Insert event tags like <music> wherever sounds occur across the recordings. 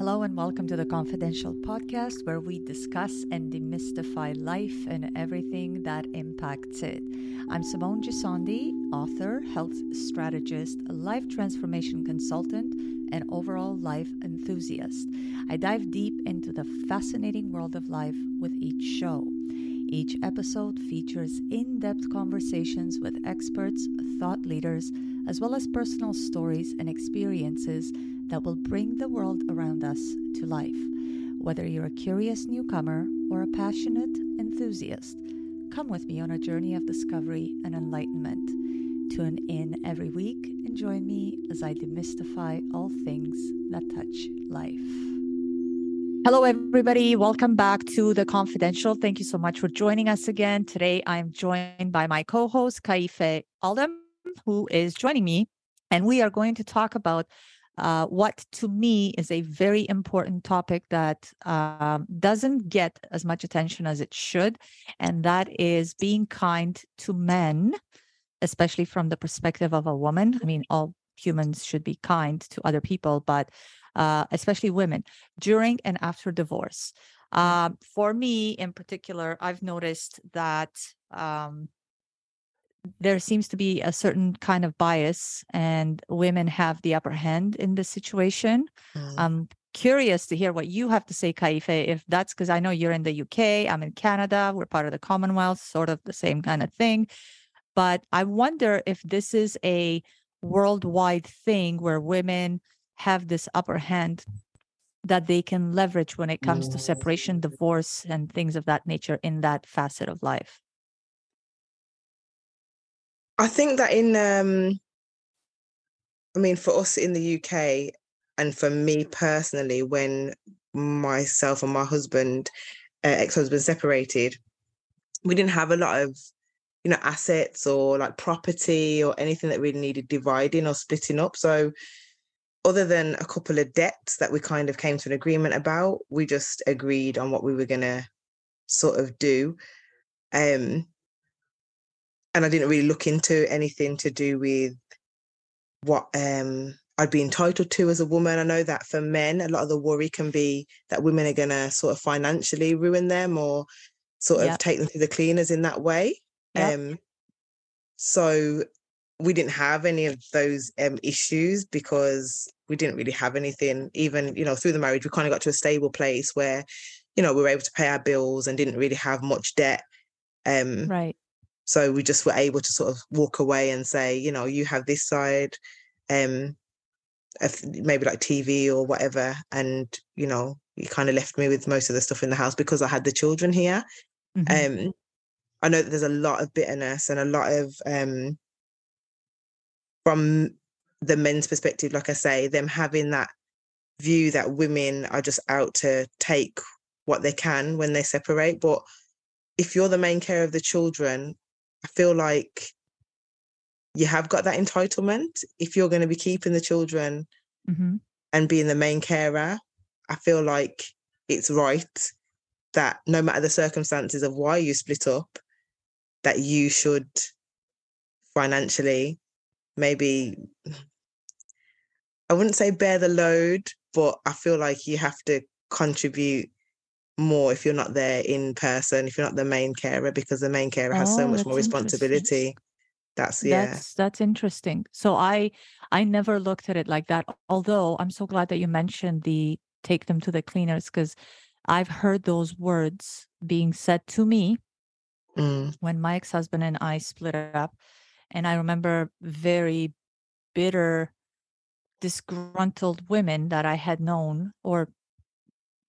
Hello, and welcome to the Confidential Podcast, where we discuss and demystify life and everything that impacts it. I'm Simone Giussandi, author, health strategist, life transformation consultant, and overall life enthusiast. I dive deep into the fascinating world of life with each show. Each episode features in depth conversations with experts, thought leaders, as well as personal stories and experiences that will bring the world around us to life. Whether you're a curious newcomer or a passionate enthusiast, come with me on a journey of discovery and enlightenment. Tune in every week and join me as I demystify all things that touch life. Hello, everybody. Welcome back to The Confidential. Thank you so much for joining us again. Today, I'm joined by my co host, Kaifei Aldam, who is joining me. And we are going to talk about uh, what to me is a very important topic that um, doesn't get as much attention as it should, and that is being kind to men, especially from the perspective of a woman. I mean, all humans should be kind to other people, but uh, especially women during and after divorce. Um, for me in particular, I've noticed that um, there seems to be a certain kind of bias and women have the upper hand in this situation. Mm. I'm curious to hear what you have to say, Kaifei, if that's because I know you're in the UK, I'm in Canada, we're part of the Commonwealth, sort of the same kind of thing. But I wonder if this is a worldwide thing where women have this upper hand that they can leverage when it comes to separation, divorce, and things of that nature in that facet of life. I think that in um I mean for us in the UK and for me personally when myself and my husband uh, ex-husband separated we didn't have a lot of you know assets or like property or anything that we needed dividing or splitting up. So other than a couple of debts that we kind of came to an agreement about we just agreed on what we were going to sort of do. Um and I didn't really look into anything to do with what um, I'd be entitled to as a woman. I know that for men, a lot of the worry can be that women are going to sort of financially ruin them or sort of take them to the cleaners in that way. Yep. Um, so we didn't have any of those um, issues because we didn't really have anything. Even you know through the marriage, we kind of got to a stable place where you know we were able to pay our bills and didn't really have much debt. Um, right. So we just were able to sort of walk away and say, you know, you have this side, um, maybe like TV or whatever, and you know, you kind of left me with most of the stuff in the house because I had the children here. Mm-hmm. Um, I know that there's a lot of bitterness and a lot of um, from the men's perspective, like I say, them having that view that women are just out to take what they can when they separate. But if you're the main care of the children, I feel like you have got that entitlement. If you're going to be keeping the children mm-hmm. and being the main carer, I feel like it's right that no matter the circumstances of why you split up, that you should financially maybe I wouldn't say bear the load, but I feel like you have to contribute more if you're not there in person, if you're not the main carer, because the main carer has oh, so much more responsibility. That's yeah. That's that's interesting. So I I never looked at it like that. Although I'm so glad that you mentioned the take them to the cleaners because I've heard those words being said to me mm. when my ex-husband and I split up. And I remember very bitter, disgruntled women that I had known or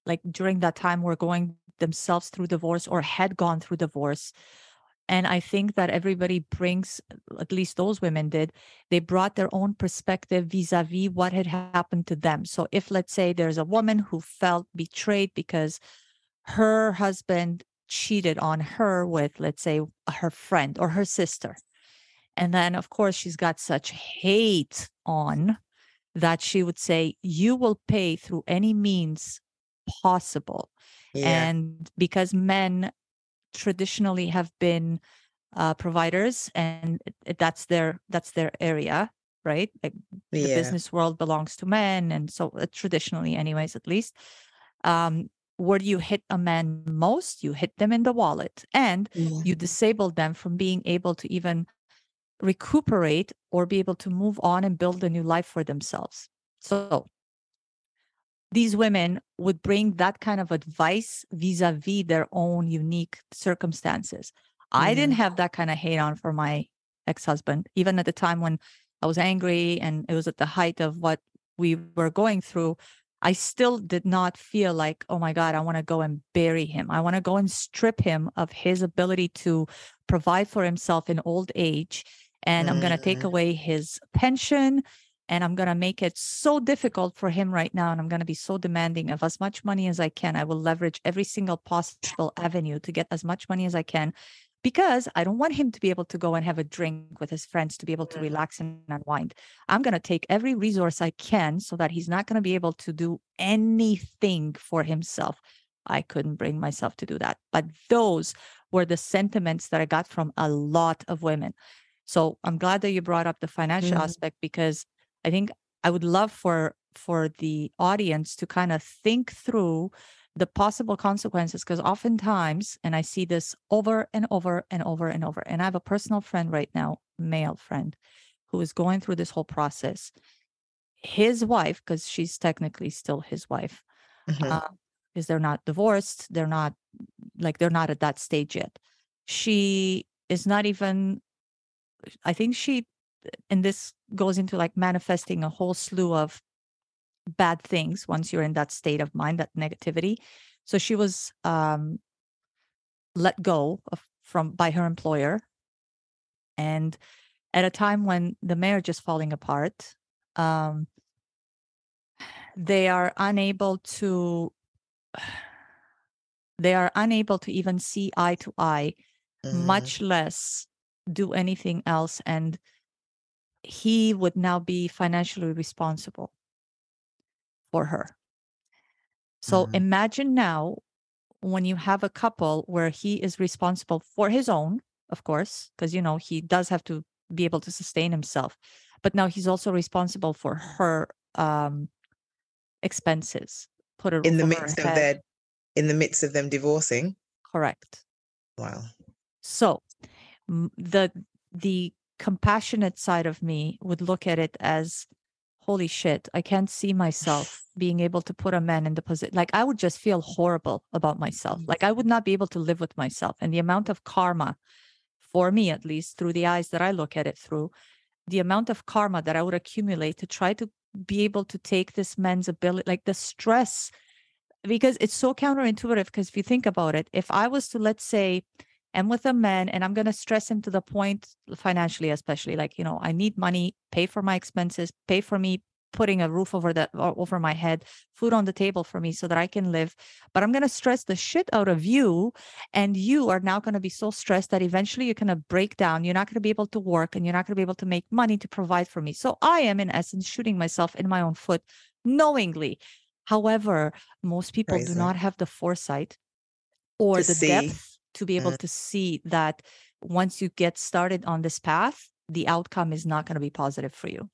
like during that time were going themselves through divorce or had gone through divorce. And i think that everybody brings at least those women did they brought their own perspective vis-a-vis what had happened to them. So if let's say there's a woman who felt betrayed because her husband cheated on her with let's say her friend or her sister and then of course she's got such hate on that she would say you will pay through any means possible. Yeah. And because men traditionally have been uh, providers and that's their that's their area right? Like the business world belongs to men, and so uh, traditionally, anyways, at least. Um, where do you hit a man most? You hit them in the wallet, and Yeah. you disable them from being able to even recuperate or be able to move on and build a new life for themselves. So these women would bring that kind of advice vis-a-vis their own unique circumstances. I didn't have that kind of hate on for my ex-husband, even at the time when I was angry and it was at the height of what we were going through. I still did not feel like, oh my God, I want to go and bury him. I want to go and strip him of his ability to provide for himself in old age. And I'm going to take Mm. away his pension and I'm going to make it so difficult for him right now. And I'm going to be so demanding of as much money as I can. I will leverage every single possible avenue to get as much money as I can because I don't want him to be able to go and have a drink with his friends to be able to Mm. relax and unwind. I'm going to take every resource I can so that he's not going to be able to do anything for himself. I couldn't bring myself to do that. But those were the sentiments that I got from a lot of women. So I'm glad that you brought up the financial Mhm. aspect because I think I would love for for the audience to kind of think through the possible consequences because oftentimes and I see this over and over and over and over and I have a personal friend right now, male friend, who is going through this whole process. His wife, because she's technically still his wife, Mhm. uh, because they're not divorced, they're not like they're not at that stage yet. She is not even I think she and this goes into like manifesting a whole slew of bad things once you're in that state of mind, that negativity. So she was um let go of from by her employer and at a time when the marriage is falling apart um they are unable to <sighs> they are unable to even see eye to eye Mm. much less do anything else and he would now be financially responsible for her so Mhm. imagine now when you have a couple where he is responsible for his own of course because you know he does have to be able to sustain himself but now he's also responsible for her um expenses put a in the roof over her midst of their in the midst of them divorcing. correct Wow. So the the compassionate side of me would look at it as holy shit, I can't see myself <sighs> being able to put a man in the position like I would just feel horrible about myself. Mm. Like I would not be able to live with myself. And the amount of karma for me at least through the eyes that I look at it through, the amount of karma that I would accumulate to try to be able to take this man's ability like the stress because it's so counterintuitive because if you think about it if i was to let's say am with a man and i'm going to stress him to the point financially especially like you know i need money pay for my expenses pay for me putting a roof over the o- over my head food on the table for me so that i can live. But i'm going to stress the shit out of you and you are now going to be so stressed that eventually you're going to break down you're not going to be able to work and you're not going to be able to make money to provide for me. So i am in essence shooting myself in my own foot knowingly. However most people do not have the foresight or To the see. depth to be able Mm. to see that once you get started on this path the outcome is not going to be positive for you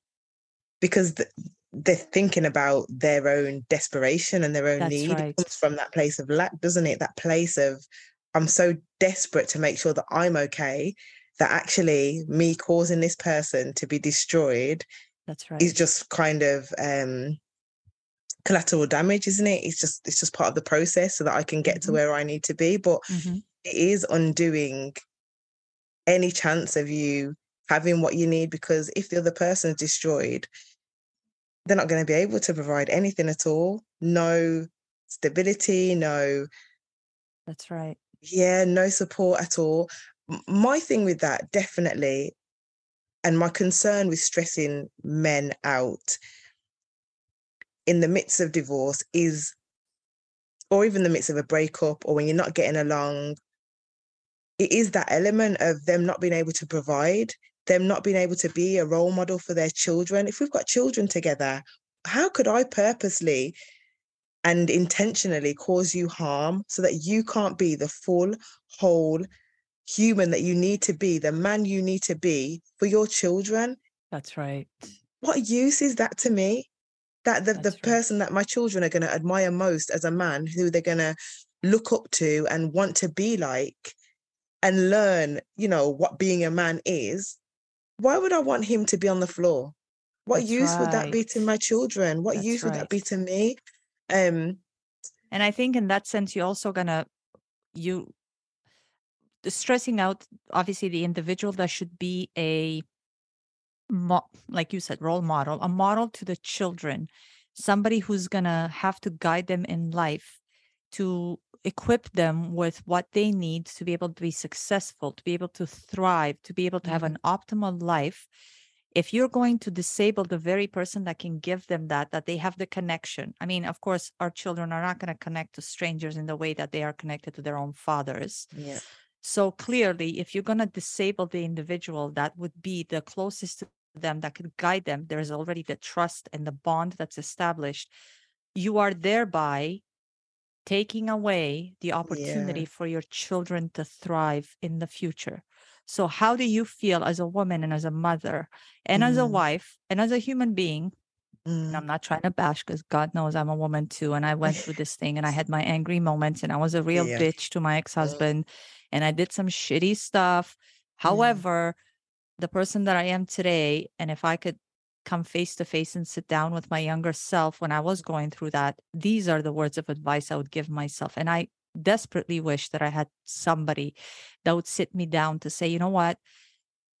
because th- they're thinking about their own desperation and their own That's need. right. It comes from that place of lack, doesn't it? That place of I'm so desperate to make sure that I'm okay that actually me causing this person to be destroyed that's right is just kind of um collateral damage, isn't it? It's just it's just part of the process so that I can get to Mhm. where I need to be. But Mhm. It is undoing any chance of you having what you need because if the other person is destroyed, they're not going to be able to provide anything at all. No stability, no, that's right yeah, no support at all. My thing with that, definitely, and my concern with stressing men out in the midst of divorce is, or even the midst of a breakup, or when you're not getting along, it is that element of them not being able to provide, them not being able to be a role model for their children. If we've got children together, how could I purposely and intentionally cause you harm so that you can't be the full, whole human that you need to be, the man you need to be for your children? That's right. What use is that to me? That the, the That's right. person that my children are going to admire most as a man, who they're going to look up to and want to be like and learn, you know, what being a man is, why would I want him to be on the floor? What That's use would that be to my children? What That's use would that be to me? Um, And I think in that sense, you're also gonna you stressing out obviously the individual that should be a mo- like you said role model a model to the children somebody who's gonna have to guide them in life to equip them with what they need to be able to be successful to be able to thrive to be able to have Mhm. an optimal life if you're going to disable the very person that can give them that that they have the connection i mean of course our children are not going to connect to strangers in the way that they are connected to their own fathers yeah, so clearly, if you're going to disable the individual that would be the closest to them that could guide them, there's already the trust and the bond that's established. You are thereby taking away the opportunity yeah, for your children to thrive in the future. So, how do you feel as a woman and as a mother and as a mm, wife and as a human being? And mm, I'm not trying to bash because God knows I'm a woman too. And I went through this thing and I had my angry moments and I was a real yeah, bitch to my ex mm, husband and I did some shitty stuff. yeah, However, the person that I am today, and if I could come face to face and sit down with my younger self when I was going through that, these are the words of advice I would give myself. And I desperately wish that I had somebody that would sit me down to say, you know what?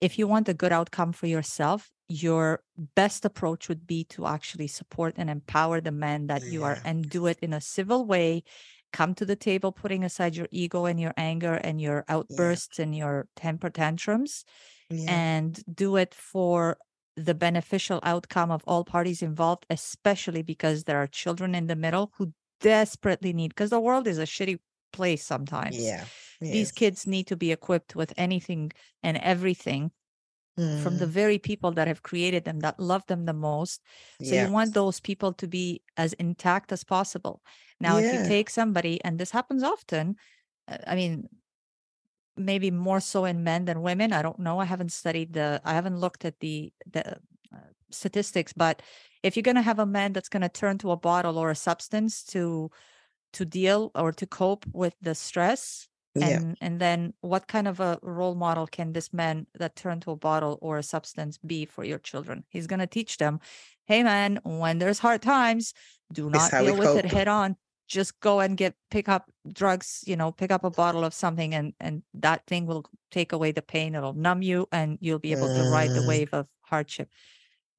If you want a good outcome for yourself, your best approach would be to actually support and empower the man that you are and do it in a civil way. Come to the table, putting aside your ego and your anger and your yeah, outbursts and your temper tantrums, yeah, and do it for the beneficial outcome of all parties involved, especially because there are children in the middle who desperately need, because the world is a shitty place sometimes. yeah, These yes, kids need to be equipped with anything and everything from the mm, very people that have created them that love them the most. So you want those people to be as intact as possible. Now if you take somebody and this happens often uh, i mean maybe more so in men than women. I don't know. I haven't studied the i haven't looked at the the uh, statistics but if you're going to have a man that's going to turn to a bottle or a substance to to deal or to cope with the stress yeah, and and then what kind of a role model can this man that turned to a bottle or a substance be for your children? He's going to teach them hey man when there's hard times do not deal with it head on just go and get pick up drugs you know pick up a bottle of something and and that thing will take away the pain. It'll numb you and you'll be able to ride the Mm, wave of hardship.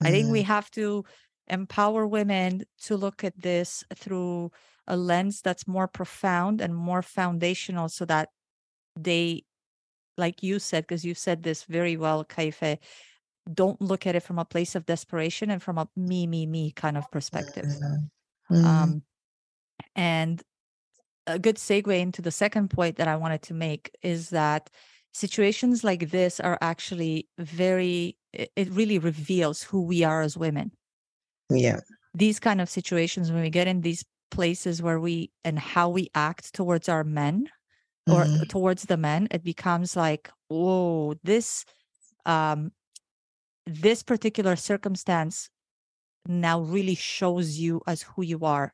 I think we have to empower women to look at this through a lens that's more profound and more foundational so that they, like you said, because you said this very well, Kaifei, don't look at it from a place of desperation and from a me, me, me kind of perspective. mm, mm, Um, and a good segue into the second point that I wanted to make is that situations like this are actually very, it, really reveals who we are as women. yeah, These kind of situations, when we get in these places where we and how we act towards our men or mhm, towards the men, it becomes like, whoa, this, um, this particular circumstance now really shows you as who you are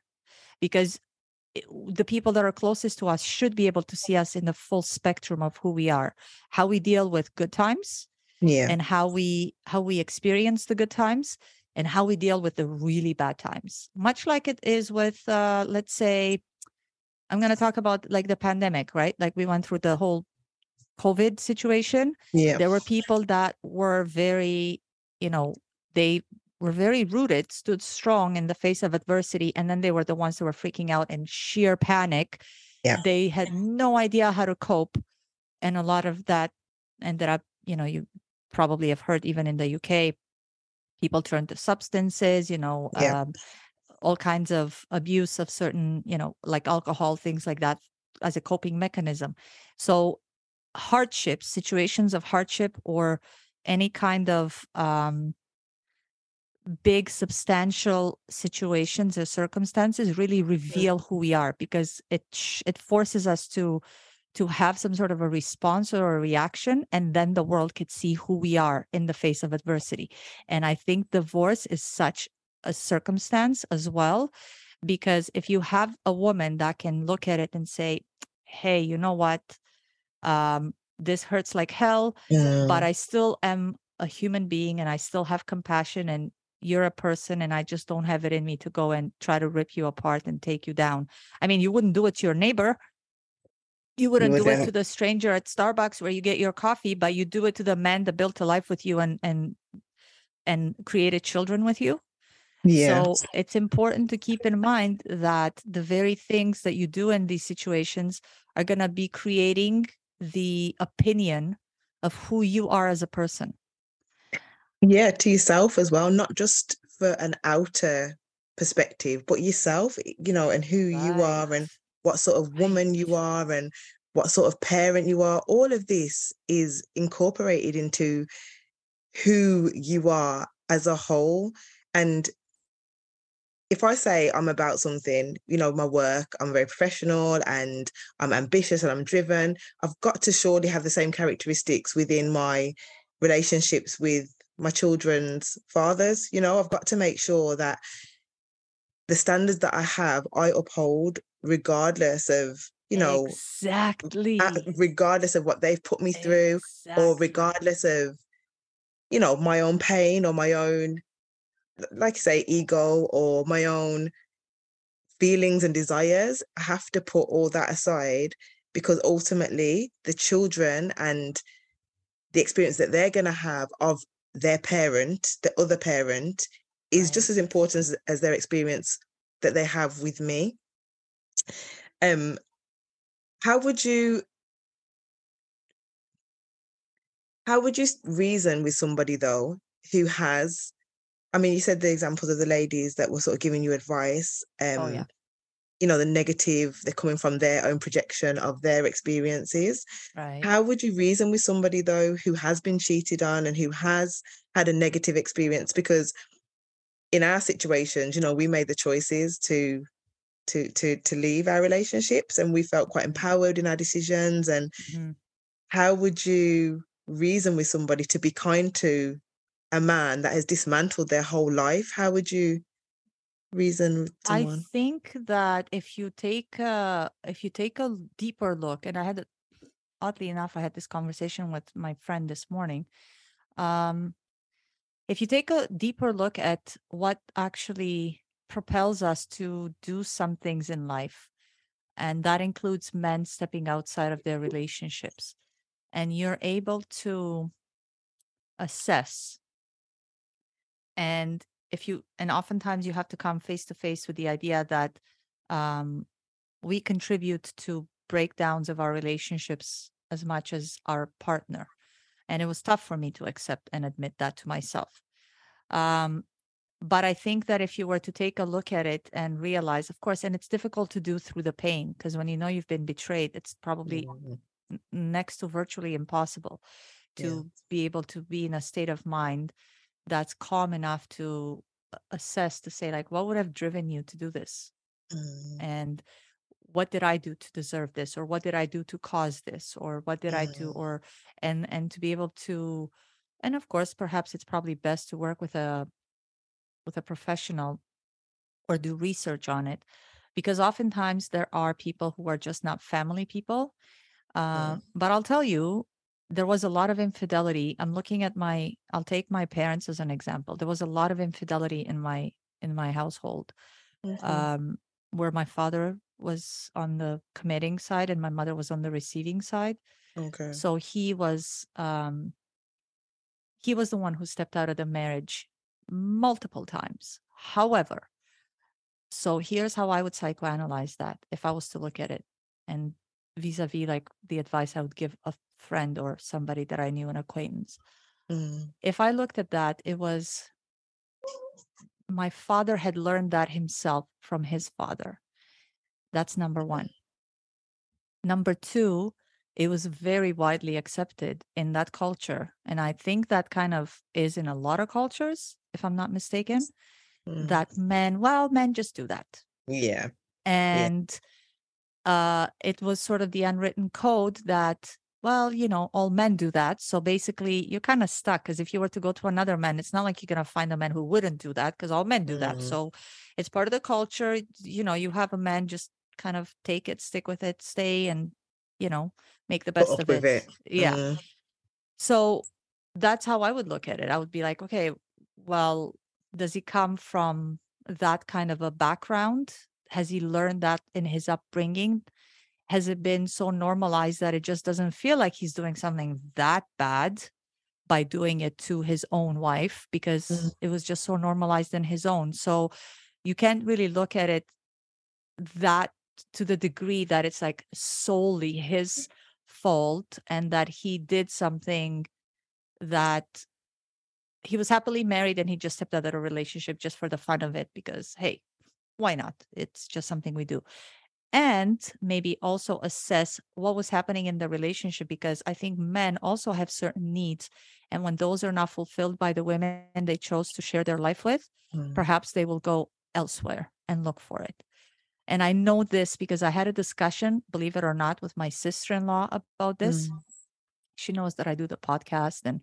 because the people that are closest to us should be able to see us in the full spectrum of who we are how we deal with good times yeah, and how we how we experience the good times and how we deal with the really bad times much like it is with uh let's say i'm going to talk about like the pandemic right? Like we went through the whole covid situation. Yeah, there were people that were very you know they were very rooted stood strong in the face of adversity and then they were the ones who were freaking out in sheer panic Yeah. they had no idea how to cope and a lot of that ended up you know you probably have heard even in the uk people turn to substances you know Yeah. um, all kinds of abuse of certain you know like alcohol things like that as a coping mechanism so hardships situations of hardship or any kind of um, big substantial situations or circumstances really reveal who we are because it it forces us to to have some sort of a response or a reaction and then the world could see who we are in the face of adversity. And i think divorce is such a circumstance as well because if you have a woman that can look at it and say hey you know what? Um this hurts like hell but i still am a human being and i still have compassion and you're a person and i just don't have it in me to go and try to rip you apart and take you down. I mean you wouldn't do it to your neighbor. You wouldn't do it to the stranger at starbucks where you get your coffee but you do it to the man that built a life with you and and and created children with you. Yeah so it's important to keep in mind that the very things that you do in these situations are going to be creating the opinion of who you are as a person. Yeah to yourself as well not just for an outer perspective but yourself you know and who you are and what sort of woman you are and what sort of parent you are. All of this is incorporated into who you are as a whole and if I say I'm about something, you know, my work, I'm very professional and I'm ambitious and I'm driven, I've got to surely have the same characteristics within my relationships with my children's fathers. You know, I've got to make sure that the standards that I have, I uphold regardless of, you know, exactly regardless of what they've put me through or regardless of, you know, my own pain or my own like I say, ego or my own feelings and desires, I have to put all that aside because ultimately the children and the experience that they're going to have of their parent, the other parent, is just as important as, as their experience that they have with me. Um, how would you how would you reason with somebody though who has I mean, you said the examples of the ladies that were sort of giving you advice. Um, Oh, yeah. You know, the negative, they're coming from their own projection of their experiences. Right. How would you reason with somebody though who has been cheated on and who has had a negative experience? Because in our situations, you know, we made the choices to to to to leave our relationships and we felt quite empowered in our decisions. And Mhm. how would you reason with somebody to be kind to a man that has dismantled their whole life? How would you reason with I think that if you take a if you take a deeper look, and I had oddly enough, I had this conversation with my friend this morning. Um, if you take a deeper look at what actually propels us to do some things in life, and that includes men stepping outside of their relationships, and you're able to assess and if you and oftentimes you have to come face to face with the idea that um, we contribute to breakdowns of our relationships as much as our partner. And it was tough for me to accept and admit that to myself. Um, but i think that if you were to take a look at it and realize of course and it's difficult to do through the pain because when you know you've been betrayed it's probably n- next to virtually impossible Yeah. to be able to be in a state of mind that's calm enough to assess to say like what would have driven you to do this? Mm, and what did i do to deserve this? Or what did i do to cause this? Or what did i do? Mm, or and and to be able to and of course perhaps it's probably best to work with a with a professional or do research on it because oftentimes there are people who are just not family people uh, mm, but I'll tell you, there was a lot of infidelity. I'm looking at my. I'll take my parents as an example. There was a lot of infidelity in my in my household, mhm, um, where my father was on the committing side and my mother was on the receiving side. Okay. So he was um, he was the one who stepped out of the marriage multiple times. However, so here's how I would psychoanalyze that if I was to look at it and vis-a-vis like the advice I would give a friend or somebody that I knew an acquaintance. Mm, If I looked at that, it was my father had learned that himself from his father. That's number one. Number two, it was very widely accepted in that culture. And I think that kind of is in a lot of cultures, if I'm not mistaken, mm. that men, well, men just do that. Yeah. And uh, it was sort of the unwritten code that well, you know, all men do that. So basically, you're kind of stuck because if you were to go to another man, it's not like you're going to find a man who wouldn't do that because all men do that. Mm. So it's part of the culture. You know, you have a man just kind of take it, stick with it, stay, and, you know, make the best of it. it. Yeah. Mm. So that's how I would look at it. I would be like, okay, well, does he come from that kind of a background? Has he learned that in his upbringing? Has it been so normalized that it just doesn't feel like he's doing something that bad by doing it to his own wife because Mm. it was just so normalized in his own? So you can't really look at it that to the degree that it's like solely his fault and that he did something that he was happily married and he just stepped out of a relationship just for the fun of it because hey why not it's just something we do and maybe also assess what was happening in the relationship because i think men also have certain needs and when those are not fulfilled by the women they chose to share their life with Mm. perhaps they will go elsewhere and look for it and i know this because i had a discussion believe it or not with my sister-in-law about this Mm. she knows that i do the podcast and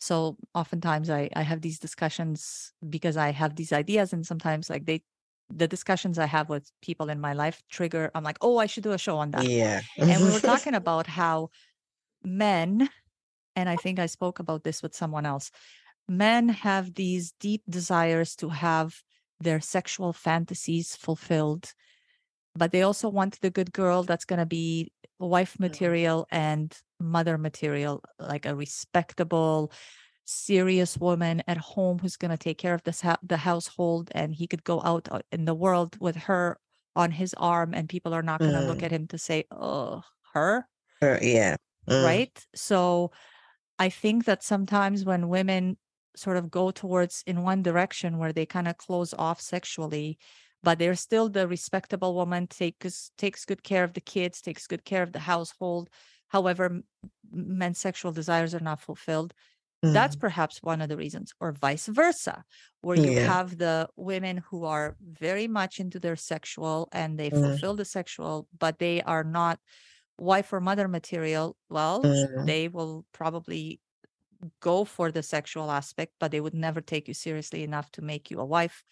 so oftentimes I, I have these discussions because i have these ideas and sometimes like they the discussions i have with people in my life trigger i'm like oh i should do a show on that Yeah. and we were <laughs> talking about how men and i think i spoke about this with someone else men have these deep desires to have their sexual fantasies fulfilled but they also want the good girl that's going to be wife material and mother material like a respectable serious woman at home who's going to take care of this the household and he could go out uh, in the world with her on his arm and people are not going to look Mm. at him to say oh her Uh, yeah. Mm. right so i think that sometimes when women sort of go towards in one direction where they kind of close off sexually but they're still the respectable woman takes takes good care of the kids takes good care of the household however men's sexual desires are not fulfilled that's Mm. perhaps one of the reasons or vice versa where you Yeah. have the women who are very much into their sexual and they Mm. fulfill the sexual but they are not wife or mother material well Mm. they will probably go for the sexual aspect but they would never take you seriously enough to make you a wife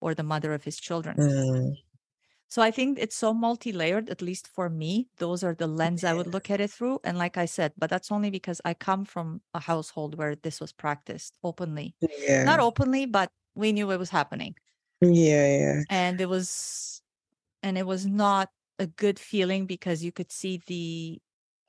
or the mother of his children Mm. So I think it's so multi-layered, at least for me. Those are the lens I would look at it through. And like I said, but that's only because I come from a household where this was practiced openly. Yeah. Not openly, but we knew it was happening. Yeah. Yeah. And it was and it was not a good feeling because you could see the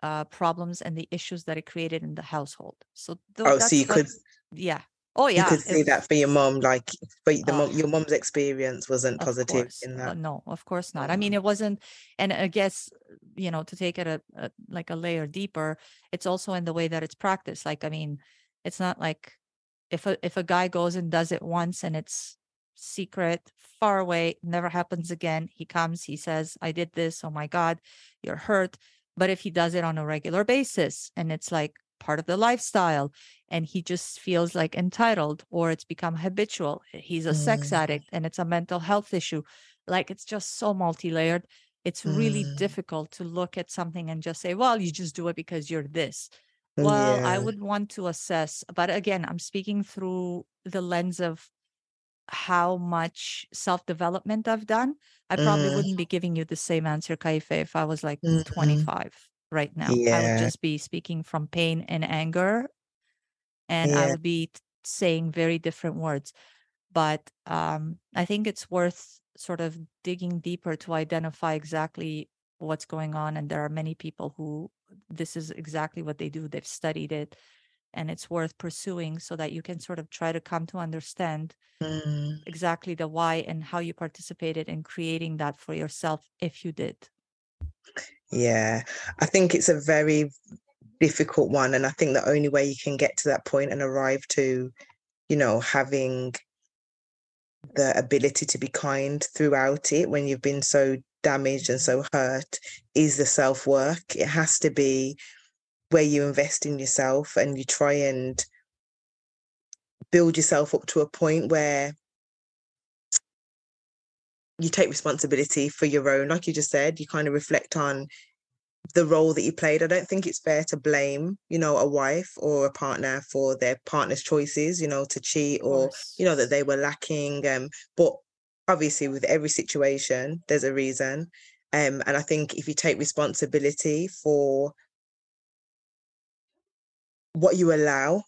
uh problems and the issues that it created in the household. So tho- Oh, so you what- could yeah. Oh yeah, you could see that for your mom, like, but the mom, Oh. your mom's experience wasn't positive course. in Uh, that. no, of course not. I mean, it wasn't, and I guess, you know, to take it a, a like a layer deeper, it's also in the way that it's practiced. Like, I mean, it's not like if a if a guy goes and does it once and it's secret, far away, never happens again. He comes, he says, I did this. Oh my God, you're hurt. But if he does it on a regular basis and it's like part of the lifestyle and he just feels like entitled or it's become habitual, he's a sex Mm. addict and it's a mental health issue. Like it's just so multi layered. It's really Mm. difficult to look at something and just say, well, you just do it because you're this. Well, I would want to assess, but again, I'm speaking through the lens of how much self development I've done. I probably Mm. wouldn't be giving you the same answer, Kaifei, if I was like Mhm. 25 right now. I would just be speaking from pain and anger, and I Yeah. would be t- saying very different words. But um, I think it's worth sort of digging deeper to identify exactly what's going on. And there are many people who this is exactly what they do. They've studied it, and it's worth pursuing so that you can sort of try to come to understand Mm. exactly the why and how you participated in creating that for yourself if you did. Yeah, I think it's a very difficult one. And I think the only way you can get to that point and arrive to, you know, having the ability to be kind throughout it when you've been so damaged and so hurt is the self work. It has to be where you invest in yourself and you try and build yourself up to a point where you take responsibility for your own, like you just said, you kind of reflect on the role that you played. I don't think it's fair to blame, you know, a wife or a partner for their partner's choices, you know, to cheat or, you know, that they were lacking. Um, but obviously with every situation, there's a reason. Um, and I think if you take responsibility for what you allow,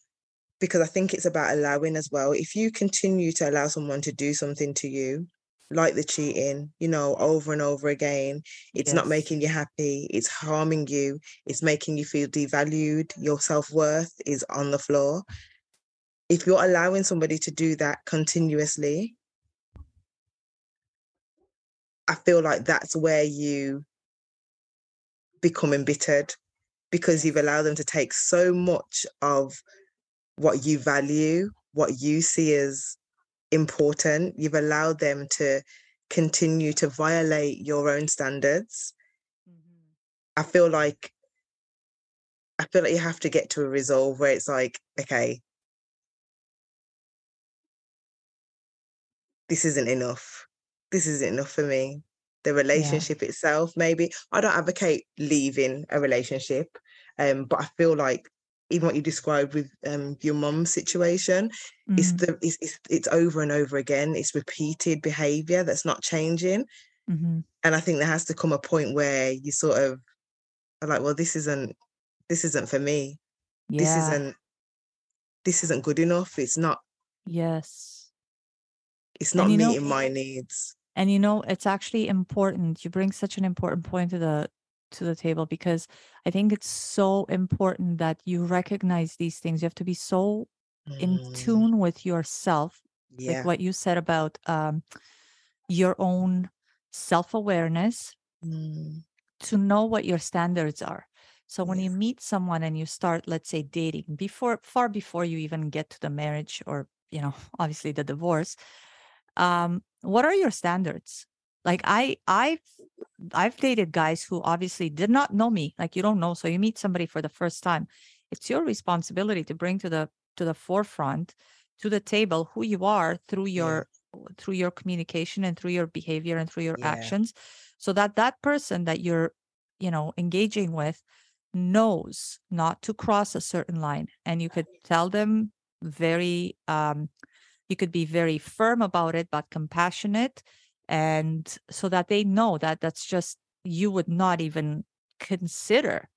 because I think it's about allowing as well. If you continue to allow someone to do something to you, like the cheating, you know, over and over again. It's yes. not making you happy. It's harming you. It's making you feel devalued. Your self worth is on the floor. If you're allowing somebody to do that continuously, I feel like that's where you become embittered because you've allowed them to take so much of what you value, what you see as important. You've allowed them to continue to violate your own standards. Mm-hmm. I feel like I feel like you have to get to a resolve where it's like, okay, this isn't enough. This isn't enough for me. The relationship yeah. itself, maybe. I don't advocate leaving a relationship. Um, but I feel like even what you described with um, your mum's situation mm. it's the it's, it's, it's over and over again. It's repeated behavior that's not changing. Mm-hmm. and i think there has to come a point where you sort of are like well this isn't this isn't for me. Yeah. this isn't this isn't good enough. It's not yes. it's not meeting know, my needs. and you know it's actually important. You bring such an important point to the to the table because I think it's so important that you recognize these things. You have to be so in mm. tune with yourself, yeah. like what you said about um, your own self awareness mm. to know what your standards are. So when you meet someone and you start, let's say, dating before, far before you even get to the marriage or, you know, <laughs> obviously the divorce, um, what are your standards? Like i i've i've dated guys who obviously did not know me like you don't know so you meet somebody for the first time it's your responsibility to bring to the to the forefront to the table who you are through your yeah. through your communication and through your behavior and through your yeah. actions so that that person that you're you know engaging with knows not to cross a certain line and you could tell them very um you could be very firm about it but compassionate and so that they know that that's just you would not even consider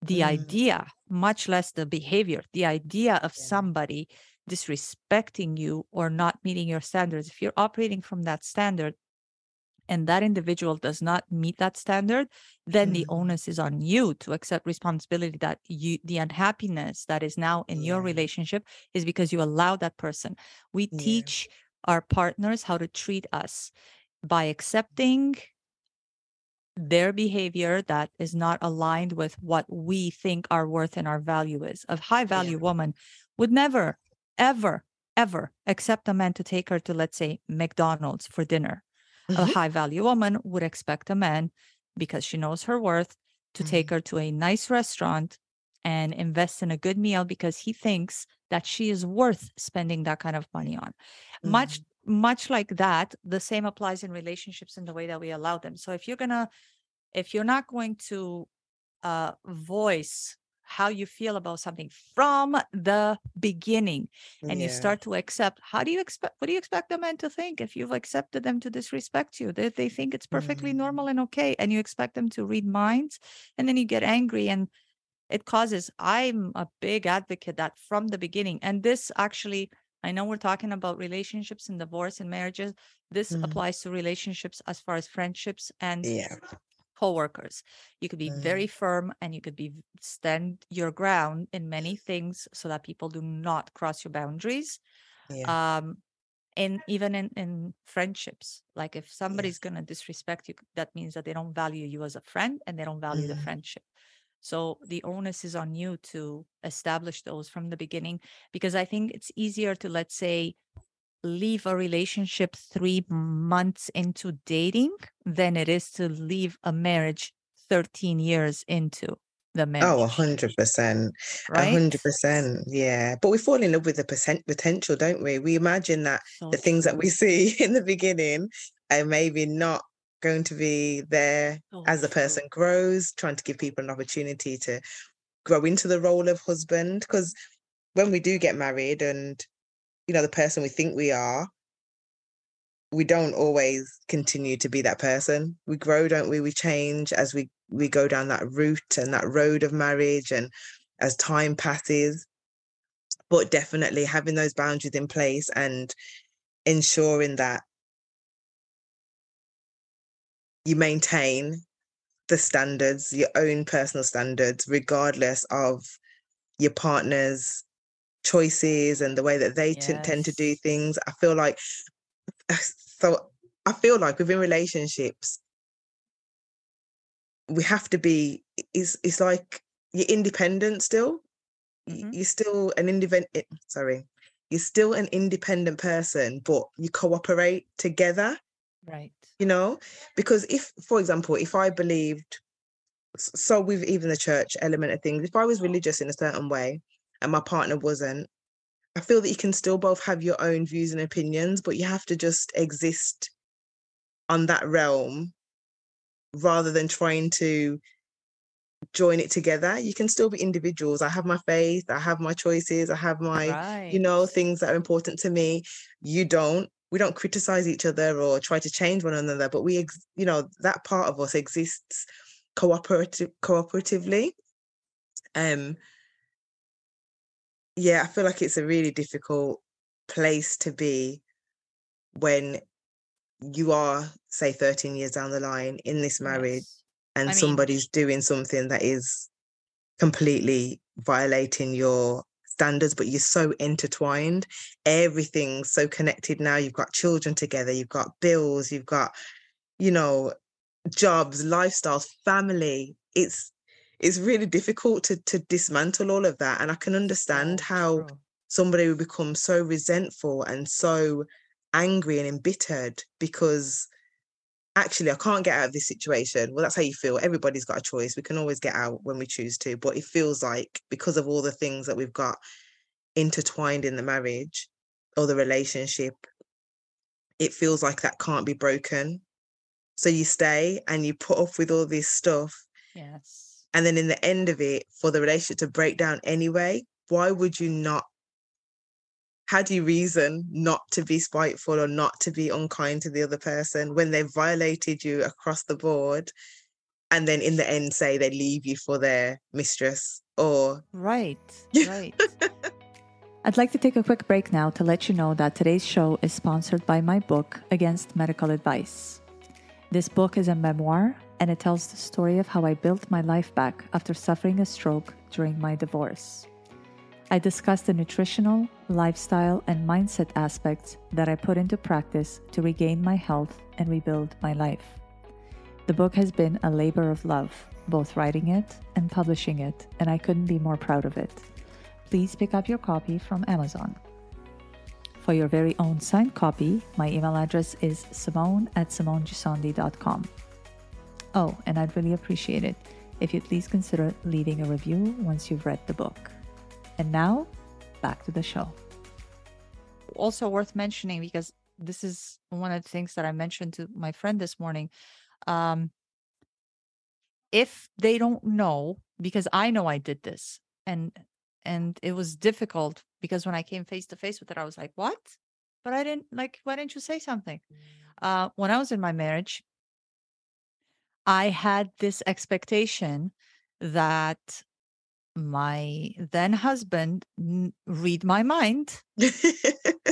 the mm. idea much less the behavior the idea of yeah. somebody disrespecting you or not meeting your standards if you're operating from that standard and that individual does not meet that standard then mm. the onus is on you to accept responsibility that you the unhappiness that is now in yeah. your relationship is because you allow that person we yeah. teach our partners how to treat us by accepting their behavior that is not aligned with what we think our worth and our value is. A high value yeah. woman would never, ever, ever accept a man to take her to, let's say, McDonald's for dinner. Mm-hmm. A high value woman would expect a man, because she knows her worth, to mm-hmm. take her to a nice restaurant and invest in a good meal because he thinks that she is worth spending that kind of money on. Mm-hmm. Much much like that the same applies in relationships in the way that we allow them so if you're gonna if you're not going to uh voice how you feel about something from the beginning and yeah. you start to accept how do you expect what do you expect the men to think if you've accepted them to disrespect you they, they think it's perfectly mm-hmm. normal and okay and you expect them to read minds and then you get angry and it causes i'm a big advocate that from the beginning and this actually I know we're talking about relationships and divorce and marriages. This mm. applies to relationships as far as friendships and yeah. co-workers. You could be mm. very firm and you could be stand your ground in many things so that people do not cross your boundaries. Yeah. Um, and even in, in friendships, like if somebody's yeah. gonna disrespect you, that means that they don't value you as a friend and they don't value mm. the friendship. So the onus is on you to establish those from the beginning because I think it's easier to, let's say, leave a relationship three months into dating than it is to leave a marriage 13 years into the oh, marriage. Oh, 100%. Right? 100%. Yeah. But we fall in love with the percent potential, don't we? We imagine that so the things that we <laughs> see in the beginning and maybe not going to be there Oh, as the person grows, trying to give people an opportunity to grow into the role of husband. Because when we do get married and, you know, the person we think we are, we don't always continue to be that person. We grow, don't we? We change as we we go down that route and that road of marriage and as time passes. But definitely having those boundaries in place and ensuring that you maintain the standards, your own personal standards, regardless of your partner's choices and the way that they t- tend to do things. I feel like so I feel like within relationships, we have to be it's it's like you're independent still. Mhm. You're still an independent sorry. You're still an independent person, but you cooperate together Right. You know? Because if for example if i believed so with even the church element of things if i was religious in a certain way and my partner wasn't i feel that you can still both have your own views and opinions but you have to just exist on that realm rather than trying to join it together. You can still be individuals. I have my faith i have my choices i have my you know things that are important to me. You don't we don't criticize each other or try to change one another but we ex- you know that part of us exists cooperative cooperatively um yeah i feel like it's a really difficult place to be when you are say 13 years down the line in this marriage Yes. and I mean, somebody's doing something that is completely violating your standards, but you're so intertwined. Everything's so connected now. You've got children together, you've got bills, you've got, you know, jobs, lifestyles, family. It's it's really difficult to to dismantle all of that. And I can understand how somebody would become so resentful and so angry and embittered because actually I can't get out of this situation. Well, that's how you feel. Everybody's got a choice. We can always get out when we choose to, but it feels like because of all the things that we've got intertwined in the marriage or the relationship, it feels like that can't be broken. So you stay and you put up with all this stuff. Yes. And then in the end of it, for the relationship to break down anyway, why would you not? How do you reason not to be spiteful or not to be unkind to the other person when they've violated you across the board? And then in the end, say they leave you for their mistress or Right. <laughs> Right. I'd like to take a quick break now to let you know that today's show is sponsored by my book, Against Medical Advice. This book is a memoir and it tells the story of how I built my life back after suffering a stroke during my divorce. I discuss the nutritional, lifestyle, and mindset aspects that I put into practice to regain my health and rebuild my life. The book has been a labor of love, both writing it and publishing it, and I couldn't be more proud of it. Please pick up your copy from Amazon. For your very own signed copy, my email address is simone at simonegiussandi.com. Oh, and I'd really appreciate it if you'd please consider leaving a review once you've read the book. And now, back to the show. Also worth mentioning because this is one of the things that I mentioned to my friend this morning. Um, if they don't know, because I know I did this, and and it was difficult because when I came face to face with it, I was like, "What?" But I didn't like. Why didn't you say something? Uh, when I was in my marriage, I had this expectation that my then husband n- read my mind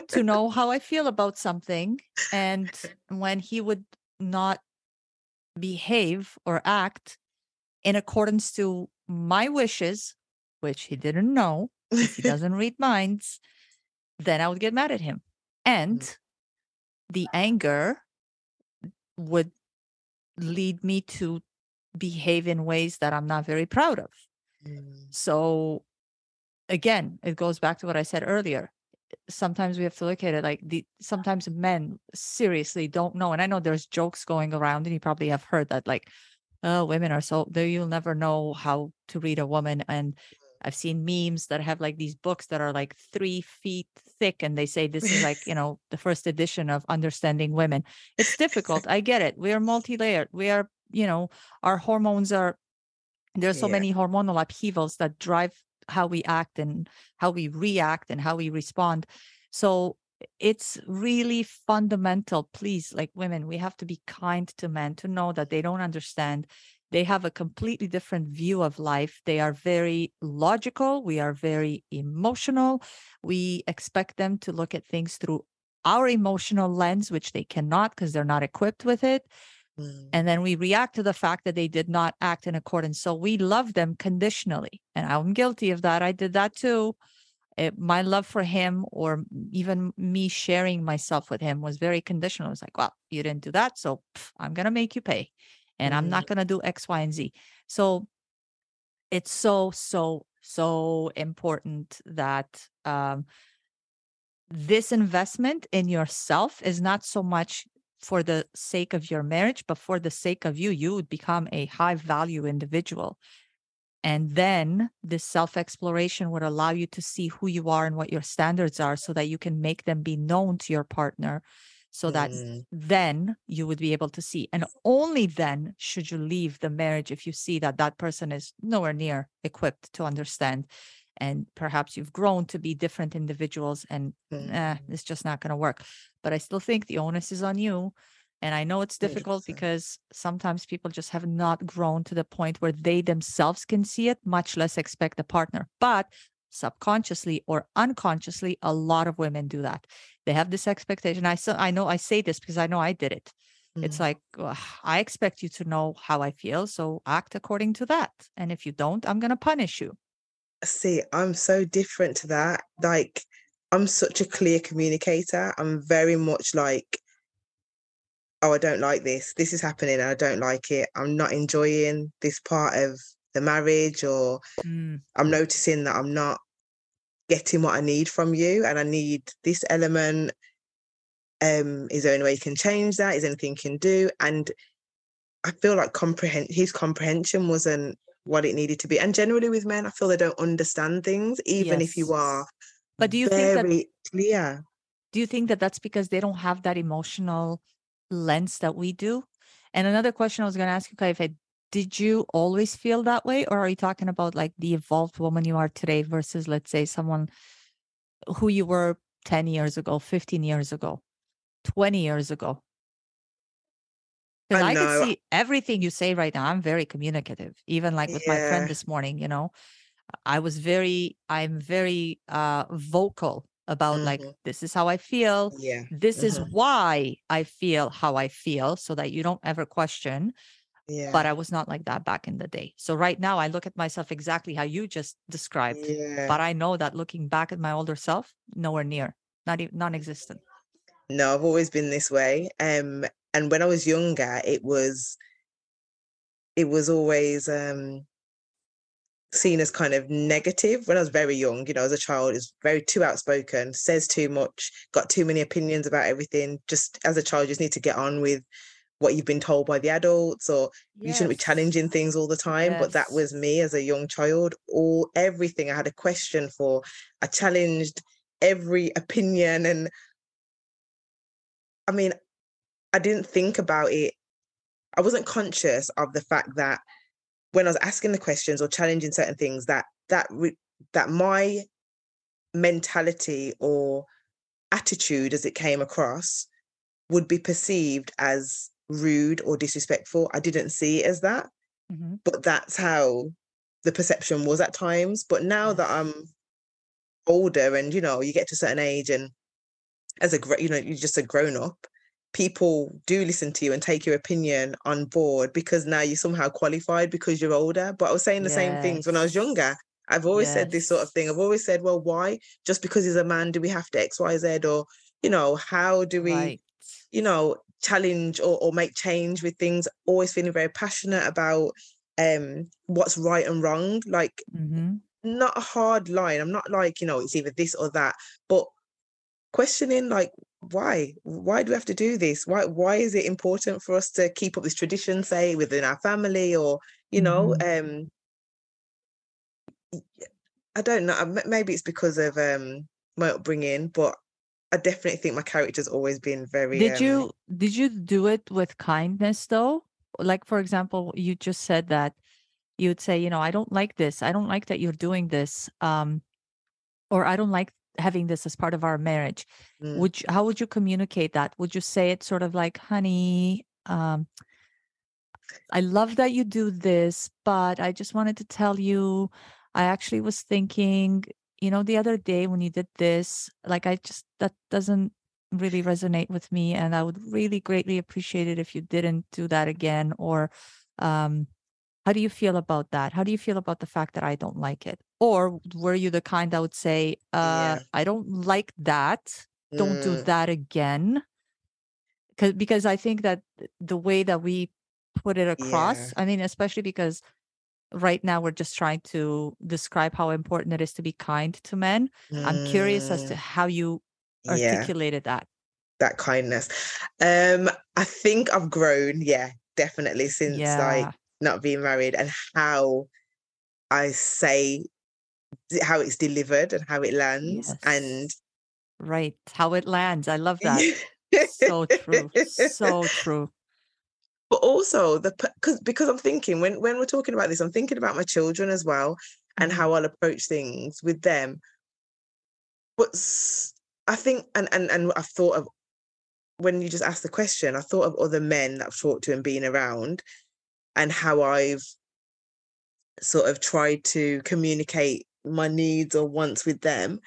to <laughs> know how I feel about something. And when he would not behave or act in accordance to my wishes, which he didn't know, he doesn't read minds, then I would get mad at him. And mm. the anger would lead me to behave in ways that I'm not very proud of. Mm, So again, it goes back to what I said earlier. Sometimes we have to look at it like the sometimes men seriously don't know. And I know there's jokes going around, and you probably have heard that like, oh, women are so though you'll never know how to read a woman. And I've seen memes that have like these books that are like three feet thick, and they say this is like, you <laughs> know, the first edition of Understanding Women. It's difficult. I get it. We are multi layered. We are, you know, our hormones are, there's so Yeah. many hormonal upheavals that drive how we act and how we react and how we respond. So it's really fundamental. Please, like women, we have to be kind to men to know that they don't understand they have a completely different view of life. They are very logical. We are very emotional. We expect them to look at things through our emotional lens, which they cannot because they're not equipped with it. Mm. And then we react to the fact that they did not act in accordance. So we love them conditionally. And I'm guilty of that. I did that too. It, my love for him, or even me sharing myself with him, was very conditional. It was like, well, you didn't do that. So pff, I'm going to make you pay and I'm Mhm. not going to do X, Y, and Z. So it's so, so, so important that um, this investment in yourself is not so much for the sake of your marriage, but for the sake of you. You would become a high value individual. And then this self exploration would allow you to see who you are and what your standards are so that you can make them be known to your partner so that Mm. then you would be able to see and only then should you leave the marriage if you see that that person is nowhere near equipped to understand and perhaps you've grown to be different individuals and Mm. eh, it's just not going to work. But i still think the onus is on you and i know it's difficult 100%. because sometimes people just have not grown to the point where they themselves can see it much less expect a partner. But subconsciously or unconsciously a lot of women do that. They have this expectation. I so i know i say this because i know i did it. It's Mm. like "Ugh, i expect you to know how i feel so act according to that. And if you don't i'm going to punish you See, I'm so different to that. Like, I'm such a clear communicator. I'm very much like, oh, I don't like this. This is happening. and I don't like it. I'm not enjoying this part of the marriage, or Mm, I'm noticing that I'm not getting what I need from you, and I need this element. Um, is there any way you can change that? Is there anything you can do? And I feel like comprehend his comprehension wasn't what it needed to be. And generally with men, I feel they don't understand things, even if you are but do you think that very clear. do you think that that's because they don't have that emotional lens that we do and another question i was going to ask you Kaifei, did you always feel that way or are you talking about like the evolved woman you are today versus let's say someone who you were 10 years ago 15 years ago 20 years ago because I I, could see everything you say right now i'm very communicative even like with my friend this morning you know i was very i'm very uh vocal about like Mhm. this is how i feel Yeah. this is Mhm. why I feel how I feel so that you don't ever question. Yeah. But I was not like that back in the day. So right now I look at myself exactly how you just described. yeah. But I know that looking back at my older self, nowhere near, not even non-existent. No, I've always been this way. Um, and when I was younger, it was it was always um seen as kind of negative when I was very young, you know, as a child, is very too outspoken, says too much, got too many opinions about everything. Just as a child, you just need to get on with what you've been told by the adults, or you shouldn't be challenging things all the time. But that was me as a young child. All everything I had a question for. I challenged every opinion and I mean, I didn't think about it. I wasn't conscious of the fact that when I was asking the questions or challenging certain things, that that re- that my mentality or attitude, as it came across, would be perceived as rude or disrespectful. I didn't see it as that, Mhm. but that's how the perception was at times. But now that I'm older and you know you get to a certain age and as a you know you're just a grown up people do listen to you and take your opinion on board because now you're somehow qualified because you're older. But i was saying the same things when i was younger. I've always said this sort of thing. I've always said well why? Just because he's a man do we have to xyz or you know how do we Right. you know challenge or, or make change with things? Always feeling very passionate about um what's right and wrong. Like hmm not a hard line. I'm not like, you know, it's either this or that, but questioning like why? Why do we have to do this? Why why is it important for us to keep up this tradition, say within our family or, you know, Mhm. um I don't know. Maybe it's because of um my upbringing, but I definitely think my character's always been very. Did um, you did you do it with kindness though? Like for example, you just said that you'd say, you know, I don't like this. I don't like that you're doing this. Um, or I don't like having this as part of our marriage. mm, Would you, how would you communicate that? Would you say it sort of like, honey, um, I love that you do this, but I just wanted to tell you, I actually was thinking, you know, the other day when you did this, like I just that doesn't really resonate with me, and I would really greatly appreciate it if you didn't do that again. Or, um, how do you feel about that? How do you feel about the fact that I don't like it? Or were you the kind that would say, uh, yeah. I don't like that. Don't do mm, that again. Because because I think that the way that we put it yeah. across, I mean, especially because right now we're just trying to describe how important it is to be kind to men. I'm curious as to Mm, how you yeah. articulated that. That kindness. Um, I think I've grown. Yeah, definitely since like not being married and how I say how it's delivered and how it lands and Right. How it lands. I love that. <laughs> So true. So true. but also the because because I'm thinking when when we're talking about this, I'm thinking about my children as well and Mhm. how I'll approach things with them. But i think and and and I've thought of when you just asked the question, I thought of other men that I've talked to and been around and how I've sort of tried to communicate my needs or wants with them.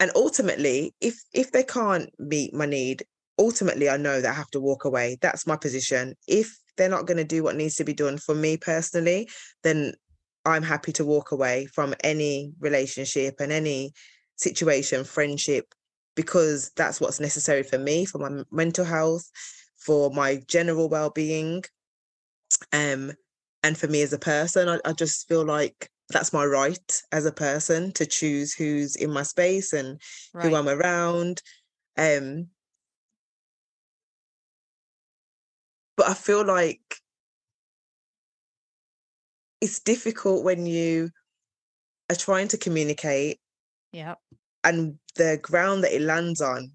And ultimately, if if they can't meet my need, ultimately I know that I have to walk away. That's my position. If they're not going to do what needs to be done for me personally, then I'm happy to walk away from any relationship and any situation, friendship, because that's what's necessary for me, for my mental health, for my general well-being, um, and for me as a person. I, I just feel like that's my right as a person to choose who's in my space and who I'm around. Um, but I feel like it's difficult when you are trying to communicate Yeah. and the ground that it lands on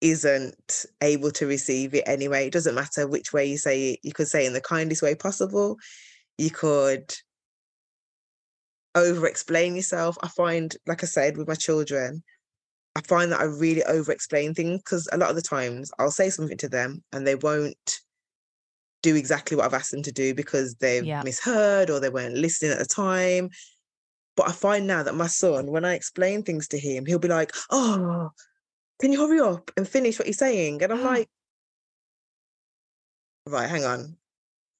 isn't able to receive it anyway. It doesn't matter which way you say it. You could say it in the kindest way possible. You could over explain yourself. I find, like I said, with my children, I find that I really over explain things because a lot of the times I'll say something to them and they won't do exactly what I've asked them to do because they've Yeah. misheard or they weren't listening at the time. But I find now that my son, when I explain things to him, he'll be like, Oh, can you hurry up and finish what you're saying? And I'm mm. like, Right, hang on.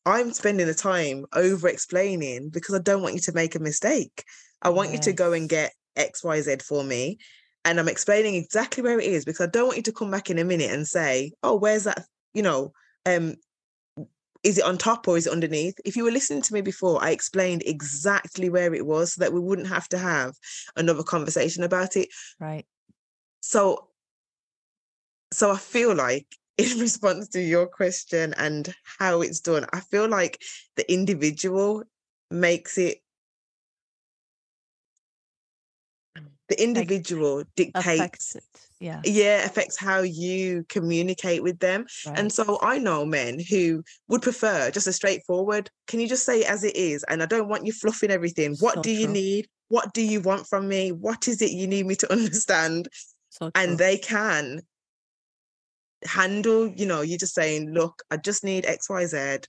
I'm spending the time over explaining because I don't want you to make a mistake. I want you to go and get XYZ for me. And I'm explaining exactly where it is because I don't want you to come back in a minute and say, Oh, where's that? You know, um, is it on top or is it underneath? If you were listening to me before, I explained exactly where it was so that we wouldn't have to have another conversation about it. Right. So so I feel like in <laughs> response to your question and how it's done, I feel like the individual makes it the individual dictates it. Yeah. yeah affects how you communicate with them Right. and so i know men who would prefer just a straightforward can you just say it as it is and i don't want you fluffing everything what So do you true. need what do you want from me what is it you need me to <laughs> understand So and they can handle you know you're just saying look i just need xyz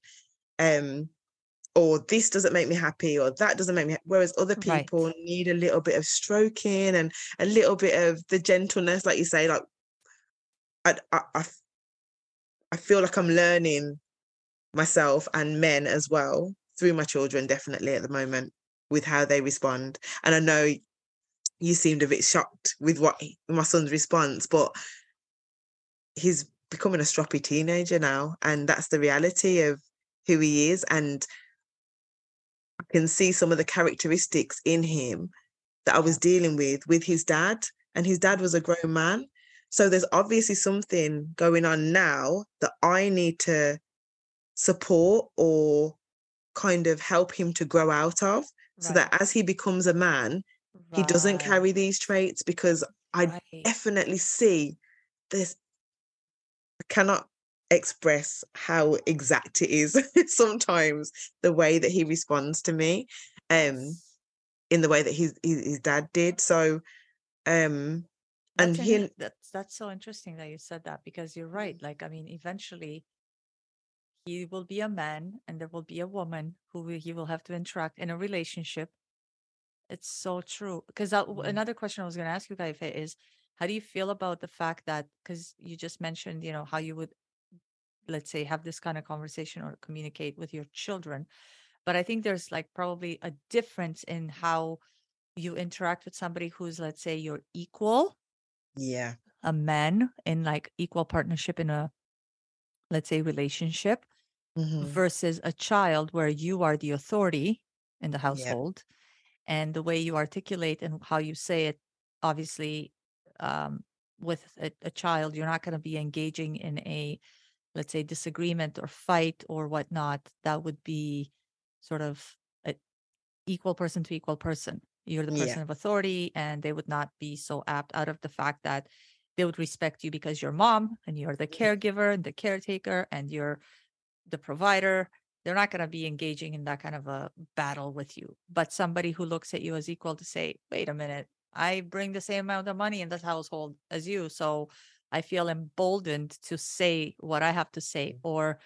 um or this doesn't make me happy or that doesn't make me ha-" whereas other Right. people need a little bit of stroking and a little bit of the gentleness like you say like I, I, I feel like i'm learning myself and men as well through my children definitely at the moment with how they respond and i know you seemed a bit shocked with what my son's response but he's becoming a stroppy teenager now and that's the reality of who he is and I can see some of the characteristics in him that I was dealing with with his dad and his dad was a grown man so there's obviously something going on now that I need to support or kind of help him to grow out of so that as he becomes a man, he doesn't carry these traits because I right. definitely see this. Cannot express how exact it is <laughs> sometimes the way that he responds to me, um, in the way that his his, dad did. So, um, and That's he that's that's so interesting that you said that because you're right. Like, I mean, eventually he will be a man and there will be a woman who he will have to interact in a relationship. It's so true. Because Mm. another question I was going to ask you, Kaifei, is how do you feel about the fact that because you just mentioned, you know, how you would, let's say, have this kind of conversation or communicate with your children. But I think there's like probably a difference in how you interact with somebody who's, let's say, your equal, yeah, a man in like equal partnership in a, let's say, relationship mhm, versus a child where you are the authority in the yeah, household and the way you articulate and how you say it obviously um, with a, a child you're not going to be engaging in a let's say disagreement or fight or whatnot that would be sort of a equal person to equal person. You're the yeah, person of authority and they would not be so apt out of the fact that they would respect you because you're mom and you're the caregiver and the caretaker and you're the provider. They're not going to be engaging in that kind of a battle with you. But somebody who looks at you as equal to say wait a minute i bring the same amount of money in this household as you so i feel emboldened to say what i have to say or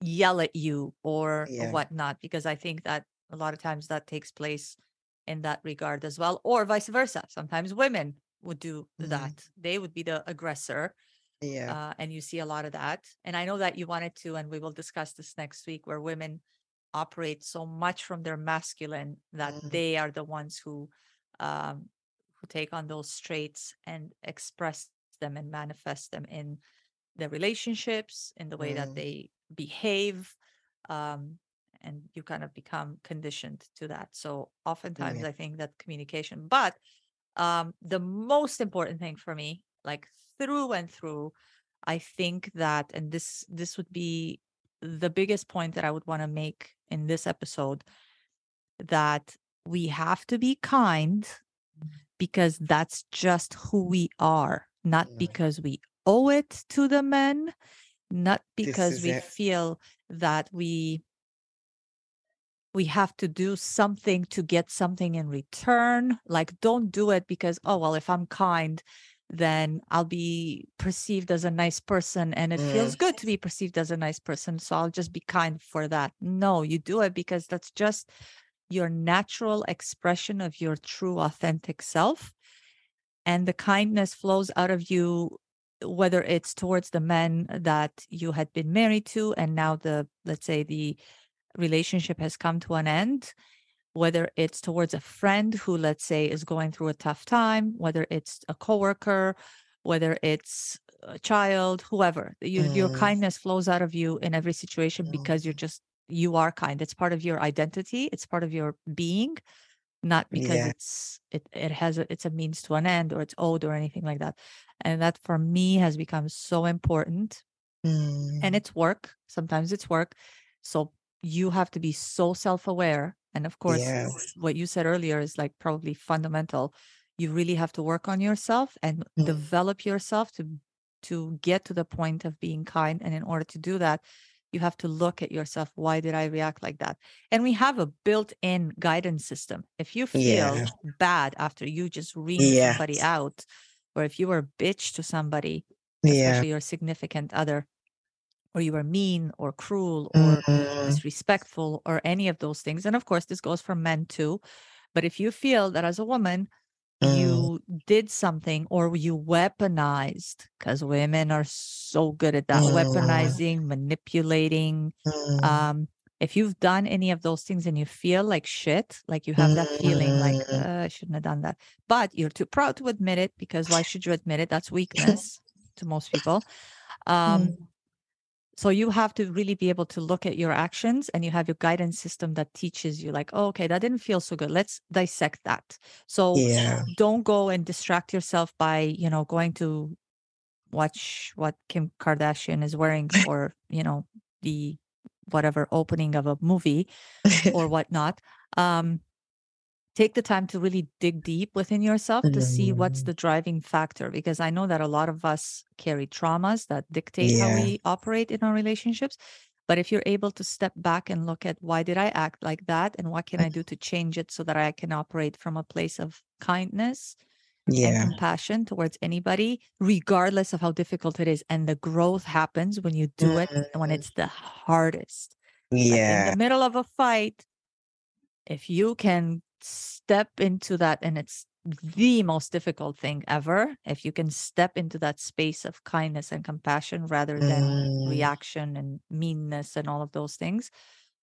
yell at you or yeah, whatnot because i think that a lot of times that takes place in that regard as well or vice versa sometimes women would do mhm, that they would be the aggressor yeah, uh, and you see a lot of that. And I know that you wanted to, and we will discuss this next week, where women operate so much from their masculine that mhm, they are the ones who um, who take on those traits and express them and manifest them in their relationships, in the way that mm, they behave, um, and you kind of become conditioned to that. So oftentimes, yeah, I think that communication, but um, the most important thing for me, like through and through, I think that, and this this would be the biggest point that I would want to make in this episode, that we have to be kind because that's just who we are, not mm, because we owe it to the men, not because we it. feel that we we have to do something to get something in return. Like, don't do it because, oh, well, if I'm kind, then I'll be perceived as a nice person and it feels Mm, good to be perceived as a nice person. So I'll just be kind for that. No, you do it because that's just your natural expression of your true, authentic self. And the kindness flows out of you, whether it's towards the men that you had been married to, and now the, let's say, the relationship has come to an end, whether it's towards a friend who, let's say, is going through a tough time, whether it's a coworker, whether it's a child, whoever. Your your mm, kindness flows out of you in every situation because you're just you are kind. It's part of your identity. It's part of your being, not because yeah, it's it it has a, it's a means to an end or it's owed or anything like that. And that for me has become so important. And mm, it's work. Sometimes it's work. So you have to be so self-aware. And of course yeah, what you said earlier is like probably fundamental. You really have to work on yourself and mm, develop yourself to to get to the point of being kind. And in order to do that you have to look at yourself why did i react like that and we have a built-in guidance system if you feel yeah, bad after you just yeah, somebody out or if you were a bitch to somebody especially your significant other or you were mean or cruel or mm, disrespectful or any of those things. And of course, this goes for men too. But if you feel that as a woman, mm, you did something or you weaponized, because women are so good at that mm, weaponizing, manipulating. mm, Um, if you've done any of those things and you feel like shit, like you have that feeling like, uh, I shouldn't have done that, but you're too proud to admit it because why should you admit it? That's weakness to most people. <laughs> Um, so you have to really be able to look at your actions and you have your guidance system that teaches you like oh, okay that didn't feel so good. Let's dissect that. So yeah, don't go and distract yourself by you know going to watch what kim kardashian is wearing <laughs> or you know the whatever opening of a movie <laughs> or whatnot. Um, take the time to really dig deep within yourself to see what's Mm, the driving factor because i know that a lot of us carry traumas that dictate how we operate in our relationships but if you're able to step back and look at why did i act like that? And what can i do <laughs> to change it so that i can operate from a place of kindness and Yeah. compassion towards anybody regardless of how difficult it is? And the growth happens when you do it when Mm, it's the hardest. Like in the middle of a fight if you can step into that and it's the most difficult thing ever if you can step into that space of kindness and compassion rather than Mm, reaction and meanness and all of those things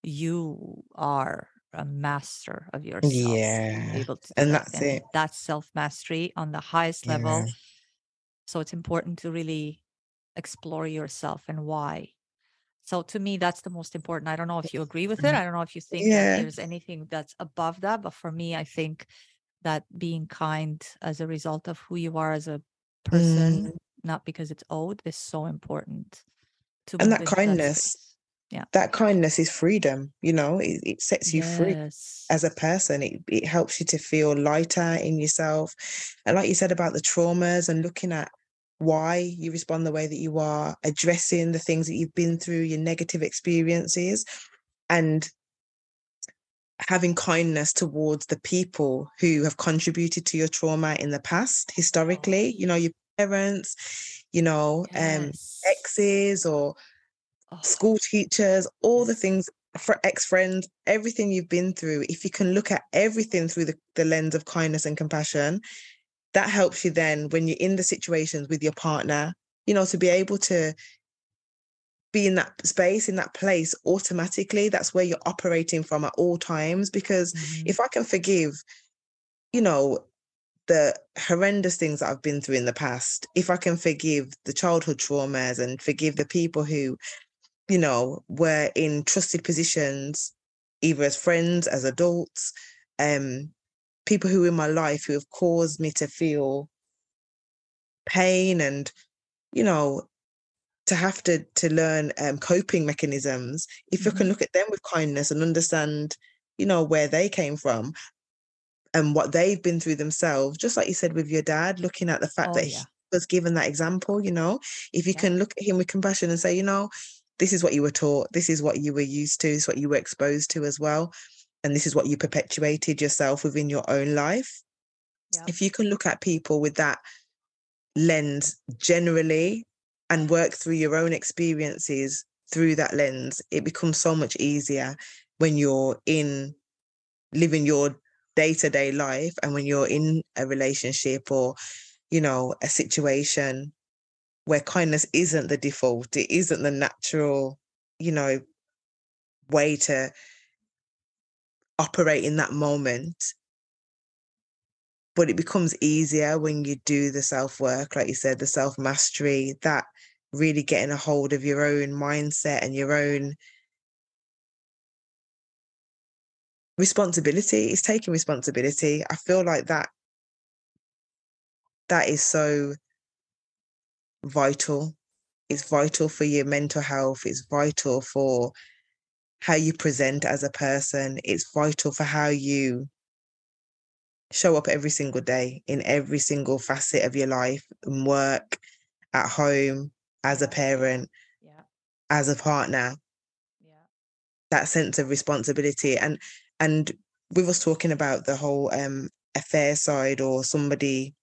you are a master of yourself yeah. able to And that that's and it. that's self mastery on the highest Yeah. level so it's important to really explore yourself and why so to me, that's the most important. I don't know if you agree with it. Mm, I don't know if you think that Yeah. there's anything that's above that. But for me, I think that being kind as a result of who you are as a person, Mm. not because it's owed, is so important to And that into that kindness. Yeah. that kindness is freedom, you know, it, it sets you free as a person. It, it helps you to feel lighter in yourself. And like you said about the traumas and looking at why you respond the way that you are, addressing the things that you've been through, your negative experiences, and having kindness towards the people who have contributed to your trauma in the past, historically, you know, your parents, you know, um, exes or Oh, school teachers, all the things for ex friends, everything you've been through, if you can look at everything through the, the lens of kindness and compassion, that helps you then when you're in the situations with your partner, you know, to be able to be in that space, in that place automatically. That's where you're operating from at all times. Because Mhm. if I can forgive, you know, the horrendous things that I've been through in the past, if I can forgive the childhood traumas and forgive the people who, you know, were in trusted positions, either as friends, as adults, um, people who in my life who have caused me to feel pain and, you know, to have to to learn um, coping mechanisms. If you can Mhm. look at them with kindness and understand, you know, where they came from and what they've been through themselves, just like you said with your dad, looking at the fact Oh, that yeah. he was given that example, you know, if you Yeah. can look at him with compassion and say, you know, this is what you were taught, this is what you were used to, this is what you were exposed to as well, and this is what you perpetuated yourself within your own life. Yeah. If you can look at people with that lens generally and work through your own experiences through that lens, it becomes so much easier when you're in living your day to day life and when you're in a relationship or, you know, a situation where kindness isn't the default, it isn't the natural, you know, way to operate in that moment. But it becomes easier when you do the self work, like you said, the self mastery, that really getting a hold of your own mindset and your own responsibility. It's taking responsibility. I feel like that that is so vital. It's vital for your mental health. It's vital for how you present as a person. It's vital for how you show up every single day in every single facet of your life, in work, at home, as a parent, Yeah. as a partner. Yeah. That sense of responsibility and and with us talking about the whole um affair side or somebody,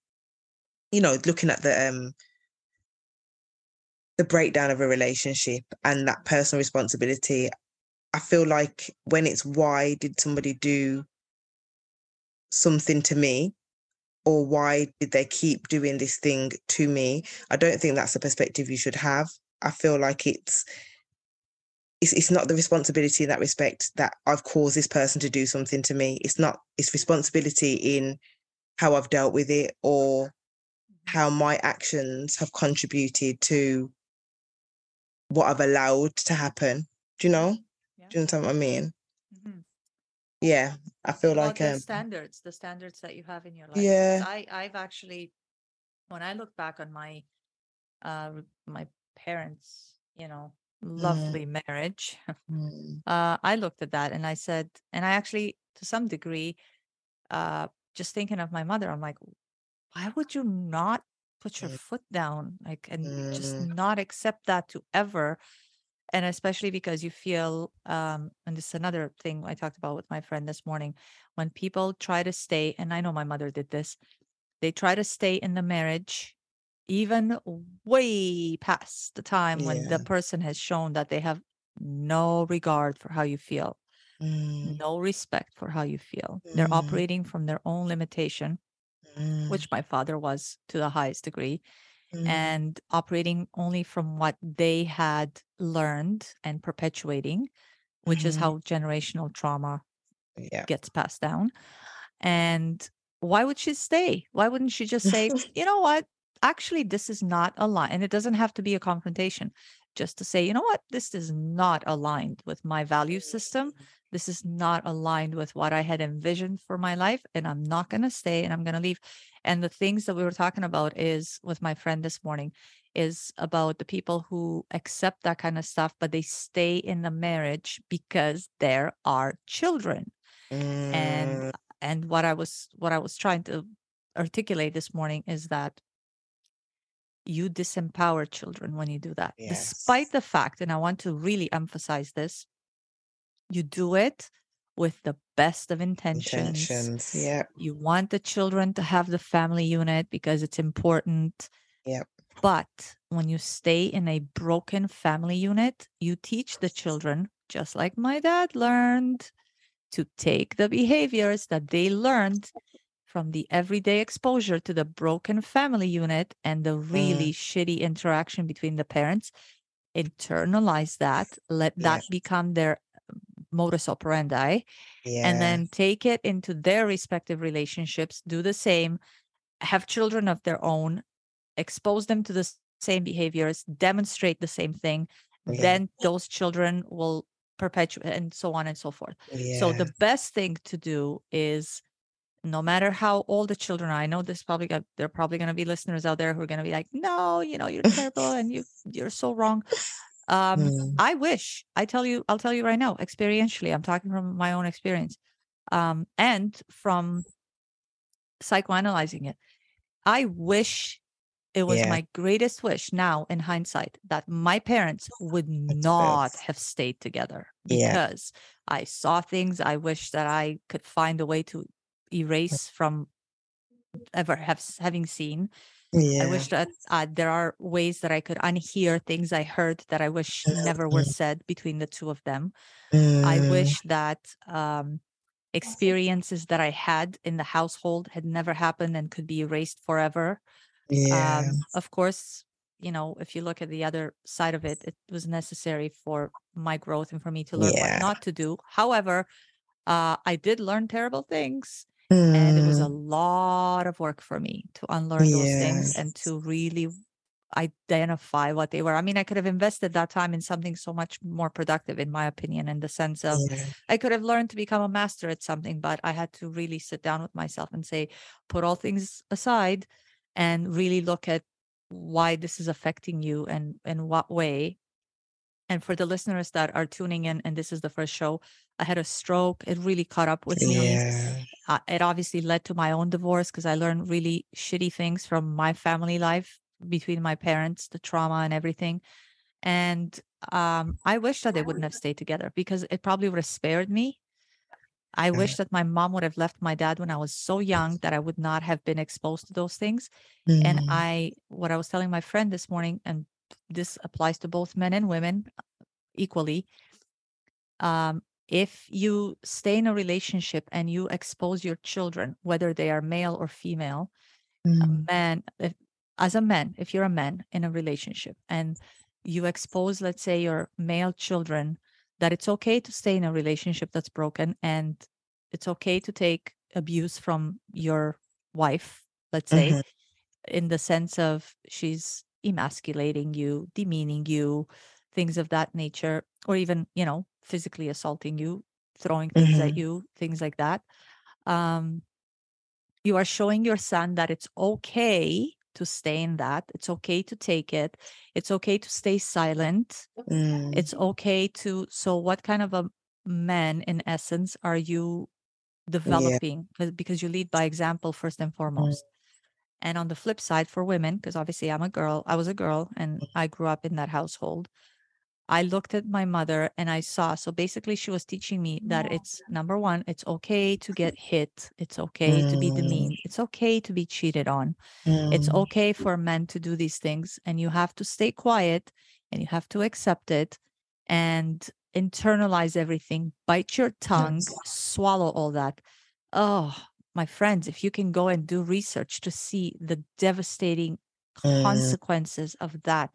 you know, looking at the um the breakdown of a relationship and that personal responsibility. I feel like when it's why did somebody do something to me or why did they keep doing this thing to me? I don't think that's the perspective you should have. I feel like it's it's it's not the responsibility in that respect that I've caused this person to do something to me. It's not it's responsibility in how I've dealt with it or how my actions have contributed to what I've allowed to happen. Do you know? Yeah. Do you understand what I mean? Mhm. Yeah. I feel about like the um standards the standards that you have in your life yeah. i i've actually when i look back on my uh my parents you know Mm, lovely marriage mm, uh i looked at that and i said and i actually to some degree, uh, just thinking of my mother, I'm like, why would you not put your Mm. foot down, like, and just Mm. not accept that to ever? And especially because you feel, um, and this is another thing I talked about with my friend this morning, when people try to stay, and I know my mother did this, they try to stay in the marriage even way past the time when the person has shown that they have no regard for how you feel, Mm. no respect for how you feel. They're Mm. operating from their own limitation, Mm. which my father was to the highest degree, Mm. and operating only from what they had learned and perpetuating, which is Mhm. how generational trauma Yeah. gets passed down. And why would she stay? Why wouldn't she just say, <laughs> you know what? Actually, this is not aligned. And it doesn't have to be a confrontation, just to say, you know what? This is not aligned with my value system. This is not aligned with what I had envisioned for my life. And I'm not going to stay and I'm going to leave. And the things that we were talking about is with my friend this morning is about the people who accept that kind of stuff, but they stay in the marriage because there are children and Mm. and what i was what i was trying to articulate this morning is that you disempower children when you do that despite the fact and i want to really emphasize this you do it with the best of intentions Intentions. Yep. you want the children to have the family unit because it's important Yep. but when you stay in a broken family unit you teach the children just like my dad learned to take the behaviors that they learned from the everyday exposure to the broken family unit and the Mm. really shitty interaction between the parents, internalize that, let that Yes. become their modus operandi, and then take it into their respective relationships, do the same, have children of their own, expose them to the same behaviors, demonstrate the same thing, then those children will perpetuate and so on and so forth. So the best thing to do is no matter how old the children are, I know this probably got there are probably gonna be listeners out there who are gonna be like, no, you know, you're terrible and you you're so wrong. Um, Mm. I wish, I tell you, I'll tell you right now, experientially, I'm talking from my own experience. Um, and from psychoanalyzing it. I wish it was Yeah. my greatest wish now in hindsight that my parents would That's not best. have stayed together Yeah. because I saw things I wish that I could find a way to erase from ever have having seen. I wish that uh, there are ways that I could unhear things I heard that I wish never were said between the two of them. I Mm. wish that um, experiences that I had in the household had never happened and could be erased forever. Yeah. Um, of course, you know, if you look at the other side of it, it was necessary for my growth and for me to learn what not to do. However, uh, I did learn terrible things. And it was a Mm. lot of work for me to unlearn those things and to really identify what they were. I mean, I could have invested that time in something so much more productive, in my opinion, in the sense of Yeah. I could have learned to become a master at something, but I had to really sit down with myself and say, put all things aside and really look at why this is affecting you and in what way. And for the listeners that are tuning in, and this is the first show, I had a stroke. It really caught up with me. Yeah. Uh, it obviously led to my own divorce because I learned really shitty things from my family life between my parents, the trauma and everything. And um, I wish that they wouldn't have stayed together because it probably would have spared me. I wish that my mom would have left my dad when I was so young that I would not have been exposed to those things. And Mm. I, what I was telling my friend this morning, and this applies to both men and women equally. Um, if you stay in a relationship and you expose your children, whether they are male or female, a Mm. man, if, as a man, if you're a man in a relationship and you expose, let's say, your male children, that it's okay to stay in a relationship that's broken and it's okay to take abuse from your wife, let's say, Mhm. in the sense of she's emasculating you, demeaning you, things of that nature, or even, you know, physically assaulting you, throwing things at Mhm. you, things like that. Um, you are showing your son that it's okay to stay in that. It's okay to take it. It's okay to stay silent. Mm. It's okay to. So, what kind of a man, in essence, are you developing yeah. because you lead by example first and mm. foremost. Mm. And on the flip side, for women, because obviously I'm a girl, I was a girl and I grew up in that household. I looked at my mother and I saw. So basically, she was teaching me that it's number one, it's okay to get hit. It's okay mm. to be demeaned. Mm. It's okay to be cheated on. Mm. It's okay for men to do these things. And you have to stay quiet and you have to accept it and internalize everything, bite your tongue, yes. swallow all that. Oh, my friends, if you can go and do research to see the devastating mm. consequences of that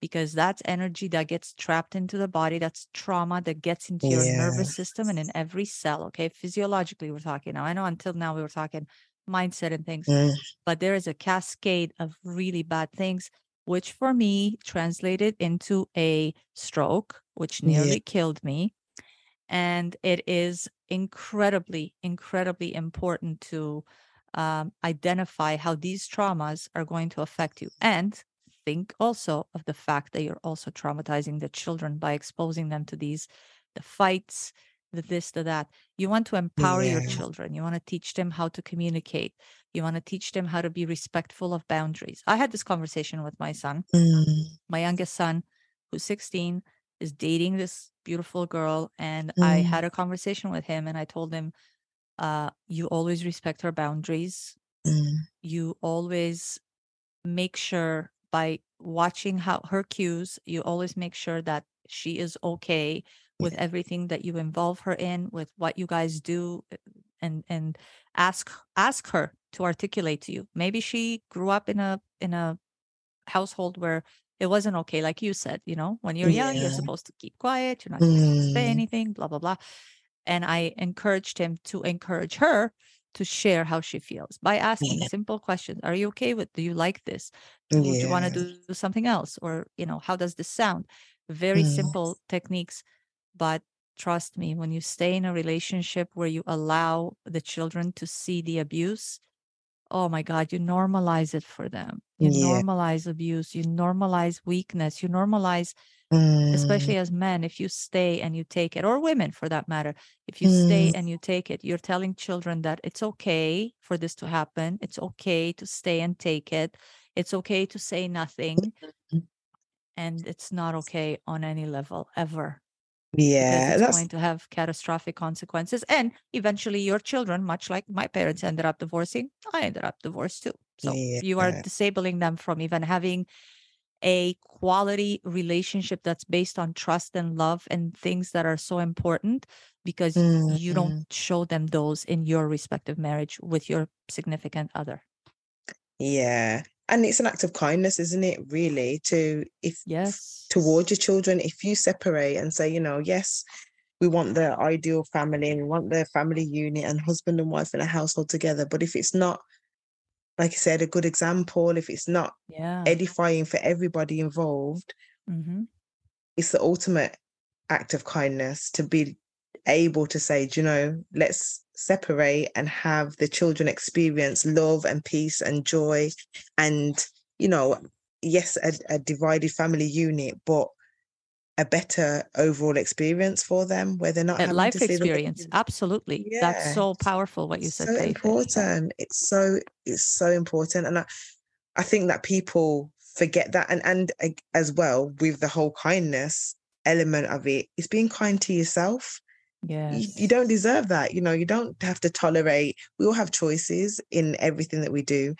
because that's energy that gets trapped into the body. That's trauma that gets into your nervous system and in every cell. Okay. Physiologically, we're talking now. I know until now we were talking mindset and things, mm. but there is a cascade of really bad things, which for me translated into a stroke, which nearly yeah. killed me. And it is incredibly, incredibly important to um, identify how these traumas are going to affect you. And think also of the fact that you're also traumatizing the children by exposing them to these the fights the this the that you want to empower yeah. your children you want to teach them how to communicate you want to teach them how to be respectful of boundaries i had this conversation with my son mm. my youngest son who's 16 is dating this beautiful girl and mm. i had a conversation with him and i told him uh, you always respect her boundaries mm. you always make sure by watching how her cues you always make sure that she is okay with everything that you involve her in with what you guys do eh, and and ask ask her to articulate to you maybe she grew up in a in a household where it wasn't okay like you said you know when you're young you're supposed to keep quiet you're not supposed to say mm. anything blah blah blah and i encouraged him to encourage her to share how she feels by asking yeah. simple questions are you okay with do you like this yeah. would you want to do something else or you know how does this sound very mm. simple techniques but trust me when you stay in a relationship where you allow the children to see the abuse oh my god you normalize it for them you yeah. normalize abuse you normalize weakness you normalize mm. especially as men if you stay and you take it or women for that matter if you mm. stay and you take it you're telling children that it's okay for this to happen it's okay to stay and take it it's okay to say nothing mm-hmm. and it's not okay on any level ever yeah it's going to have catastrophic consequences and eventually your children much like my parents ended up divorcing i ended up divorced too so yeah. you are disabling them from even having a quality relationship that's based on trust and love and things that are so important because mm-hmm. you don't show them those in your respective marriage with your significant other. Yeah. And it's an act of kindness, isn't it? Really, to if yes towards your children, if you separate and say, you know, yes, we want the ideal family and we want the family unit and husband and wife in a household together. But if it's not like I said, a good example, if it's not yeah. edifying for everybody involved, mm-hmm. it's the ultimate act of kindness to be able to say, you know, let's separate and have the children experience love and peace and joy and, you know, yes, a, a divided family unit, but a better overall experience for them where they're not a life experience. absolutely. Yeah. that's so powerful what you said so important. It's so it's so important. And I, I think that people forget that. And and as well with the whole kindness element of it it is being kind to yourself yeah you, you, don't deserve that you know you don't have to tolerate we all have choices in everything that we do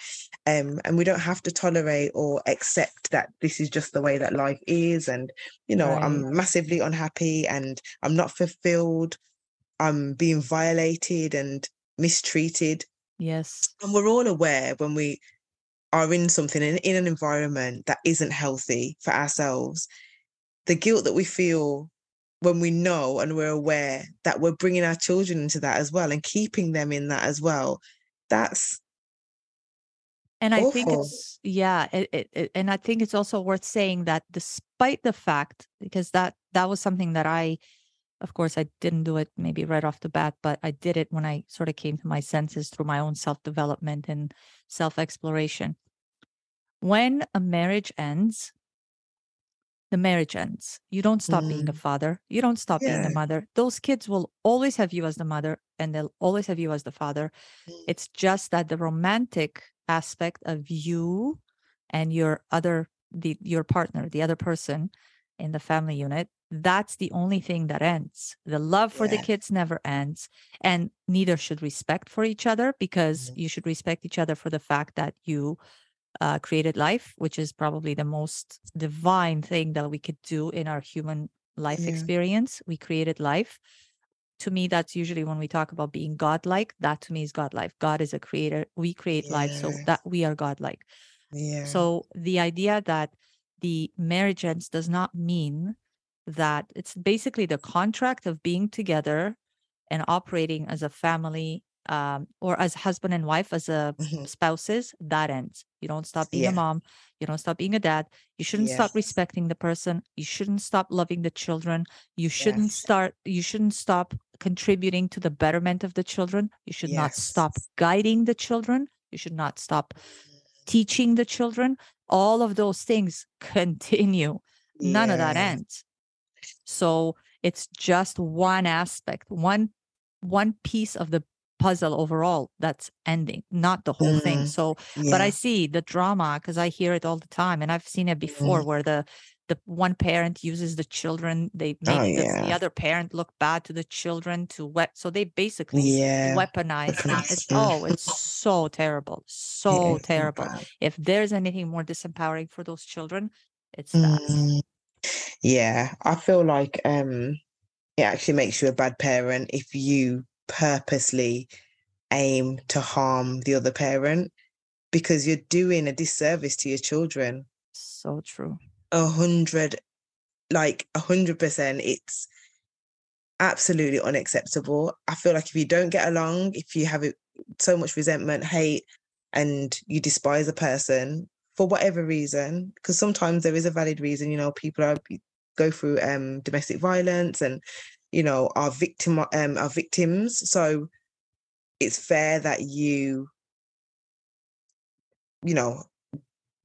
um and we don't have to tolerate or accept that this is just the way that life is and you know right. i'm massively unhappy and i'm not fulfilled i'm being violated and mistreated. Yes. And we're all aware when we are in something in, in an environment that isn't healthy for ourselves the guilt that we feel when we know and we're aware that we're bringing our children into that as well and keeping them in that as well that's and awful. i think it's yeah it, it, it, and i think it's also worth saying that despite the fact because that that was something that i of course i didn't do it maybe right off the bat but i did it when i sort of came to my senses through my own self development and self exploration when a marriage ends the marriage ends. You don't stop being a Mm. father. You don't stop being a mother. Those kids will always have you as the mother and they'll always have you as the father. Mm. It's just that the romantic aspect of you and your other the your partner, the other person in the family unit, that's the only thing that ends. The love for the kids never ends. And neither should respect for each other because Mhm. you should respect each other for the fact that you uh, created life, which is probably the most divine thing that we could do in our human life Yeah. experience. We created life. To me, that's usually when we talk about being godlike. That to me is godlike. God is a creator. We create life, so that we are godlike. Yeah. So the idea that the marriage ends does not mean that it's basically the contract of being together and operating as a family um, or as husband and wife, as a Mhm. spouses, that ends. You don't stop being a mom. You don't stop being a dad. You shouldn't stop respecting the person. You shouldn't stop loving the children. You shouldn't Yes. start. You shouldn't stop contributing to the betterment of the children. You should not stop guiding the children. You should not stop teaching the children. All of those things <laughs> continue. None of that ends. So it's just one aspect, one one piece of the puzzle overall that's ending, not the whole thing. Mm. So but I see the drama because I hear it all the time, and I've seen it before Mhm. where the the one parent uses the children, they Oh, make the, the yeah. other parent look bad to the children to wet. So they basically Yeah. weaponize. It's oh, it's so terrible, so is <laughs> terrible. bad. If there's anything more disempowering for those children, it's that. Mm. Yeah. I feel like um it actually makes you a bad parent if you purposely aim to harm the other parent because you're doing a disservice to your children. So true. A hundred, like a hundred percent. It's absolutely unacceptable. I feel like if you don't get along, if you have so much resentment, hate, and you despise a person for whatever reason, because sometimes there is a valid reason, you know, people are go through um domestic violence and you know are victim um are victims. So it's fair that you, you know,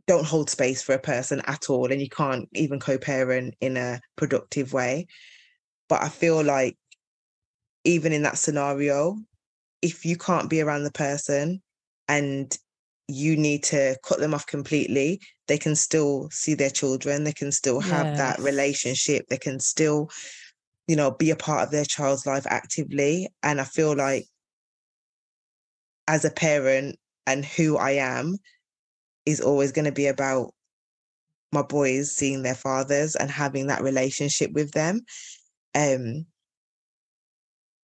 don't hold space for a person at all and you can't even co-parent in a productive way. But I feel like even in that scenario, if you can't be around the person and you need to cut them off completely, they can still see their children, they can still have that relationship, they can still, you know, be a part of their child's life actively. And I feel like as a parent and who I am is always going to be about my boys seeing their fathers and having that relationship with them. Um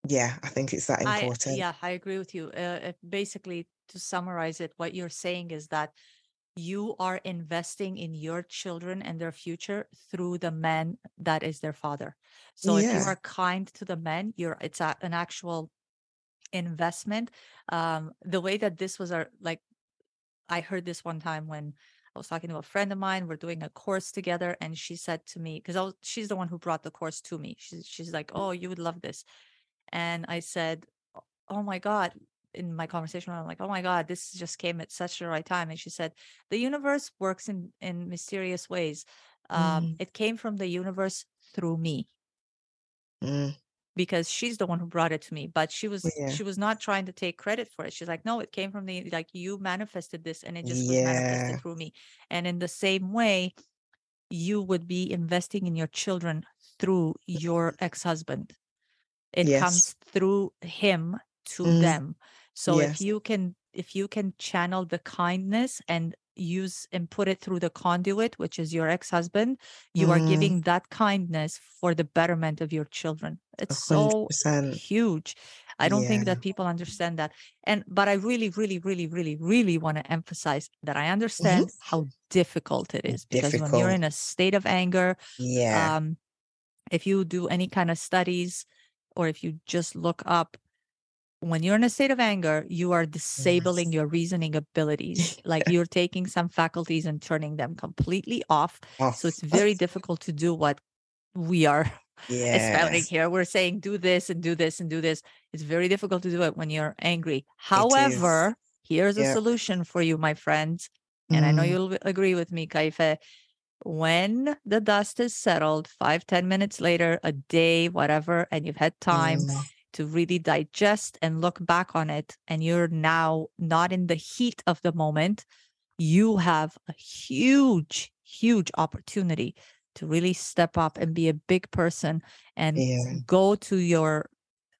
yeah, I think it's that I important. yeah, I agree with you. Uh, uh, basically, to summarize it, what you're saying is that you are investing in your children and their future through the man that is their father. So if you are kind to the men, you're it's a, an actual investment. Um, the way that this was our like, I heard this one time when I was talking to a friend of mine. We're doing a course together, and she said to me because she's the one who brought the course to me. She's she's like, "Oh, you would love this," and I said, "Oh my god." In my conversation, I'm like, "Oh my god, this just came at such the right time." And she said, "The universe works in in mysterious ways. Um, Mm, it came from the universe through me." mm, because she's the one who brought it to me but she was yeah. she was not trying to take credit for it she's like no it came from the like you manifested this and it just was manifested through me and in the same way you would be investing in your children through your ex-husband it Yes. comes through him to Mm, them so if you can if you can channel the kindness and use and put it through the conduit which is your ex-husband you are Mm, giving that kindness for the betterment of your children. It's hundred so huge. I don't think that people understand that. And but i really really really really really want to emphasize that i hmm understand how difficult it is because when you're in a state of anger Yeah. um if you do any kind of studies or if you just look up when you're in a state of anger you are disabling Yes. your reasoning abilities. <laughs> Like you're taking some faculties and turning them completely off. So it's very <laughs> difficult to do what we are <laughs> espouting Yes. here. We're saying do this and do this and do this. It's very difficult to do it when you're angry. However here's a solution for you my friends and i know Mm, you'll agree with me Kaifei. When the dust is settled, five ten minutes later, a day, whatever, and you've had time Mm, to really digest and look back on it, and you're now not in the heat of the moment, you have a huge, huge opportunity to really step up and be a big person and yeah. go to your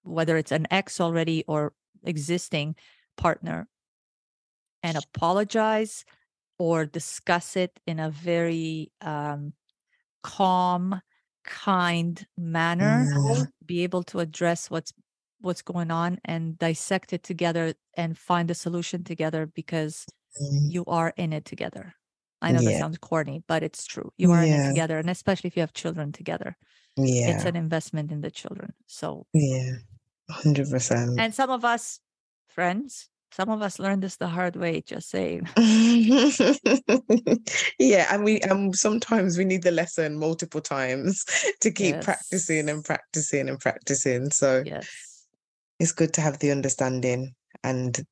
whether it's an ex already or existing partner and apologize or discuss it in a very um, calm kind manner be able to address what's what's going on and dissect it together and find a solution together because mm, you are in it together i know that sounds corny but it's true you are in it together and especially if you have children together Yeah. it's an investment in the children so Yeah. Hundred percent. and some of us friends some of us learned this the hard way just saying <laughs> yeah, and we um sometimes we need the lesson multiple times <laughs> to keep practicing and practicing and practicing. So yes it's good to have the understanding and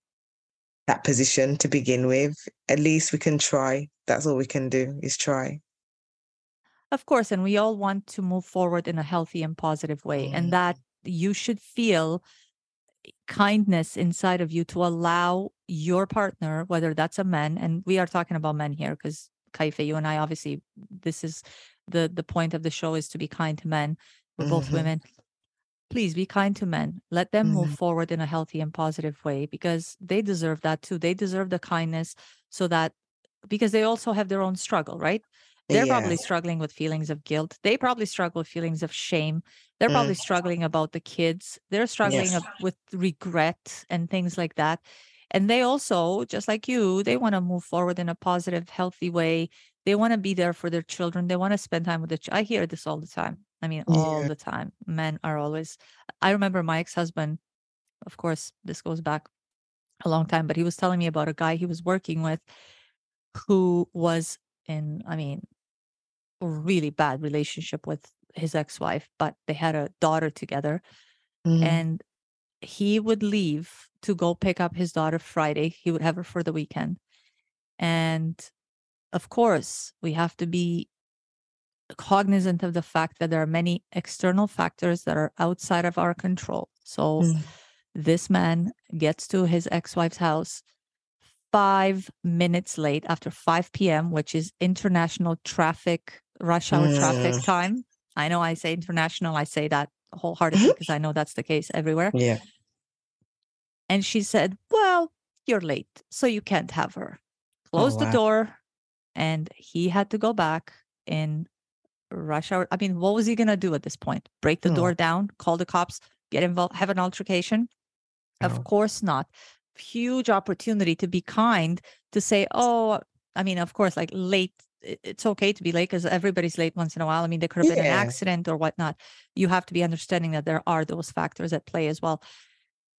that position to begin with. At least we can try. That's all we can do is try. Of course, and we all want to move forward in a healthy and positive way, Mm. and that you should feel kindness inside of you to allow your partner, whether that's a man, and we are talking about men here because Kaifei, you and I obviously this is the the point of the show is to be kind to men. We're both Mhm. women. Please be kind to men. Let them move Mhm. forward in a healthy and positive way because they deserve that too. They deserve the kindness so that because they also have their own struggle, right? They're Yeah. probably struggling with feelings of guilt. They probably struggle with feelings of shame. They're probably Mm. struggling about the kids. They're struggling Yes. with regret and things like that. And they also, just like you, they want to move forward in a positive, healthy way. They want to be there for their children. They want to spend time with the. Ch- I hear this all the time. I mean, all Yeah. the time. Men are always. I remember my ex-husband. Of course, this goes back a long time, but he was telling me about a guy he was working with who was in, I mean, a really bad relationship with his ex-wife, but they had a daughter together Mm. and he would leave to go pick up his daughter Friday. He would have her for the weekend. And of course, we have to be cognizant of the fact that there are many external factors that are outside of our control. So Mm. this man gets to his ex-wife's house five minutes late after 5 p.m., which is international traffic, rush hour traffic Mm. time. I know I say international, I say that wholeheartedly because I know that's the case everywhere. Yeah. And she said, Well, you're late, so you can't have her. Oh, Closed the door, and he had to go back in rush hour. I mean, what was he going to do at this point? Break the Oh. door down, call the cops, get involved, have an altercation? Of Oh. course not. Huge opportunity to be kind, to say, Oh, I mean, of course, like late. It's okay to be late because everybody's late once in a while. I mean, there could have been an accident or whatnot. You have to be understanding that there are those factors at play as well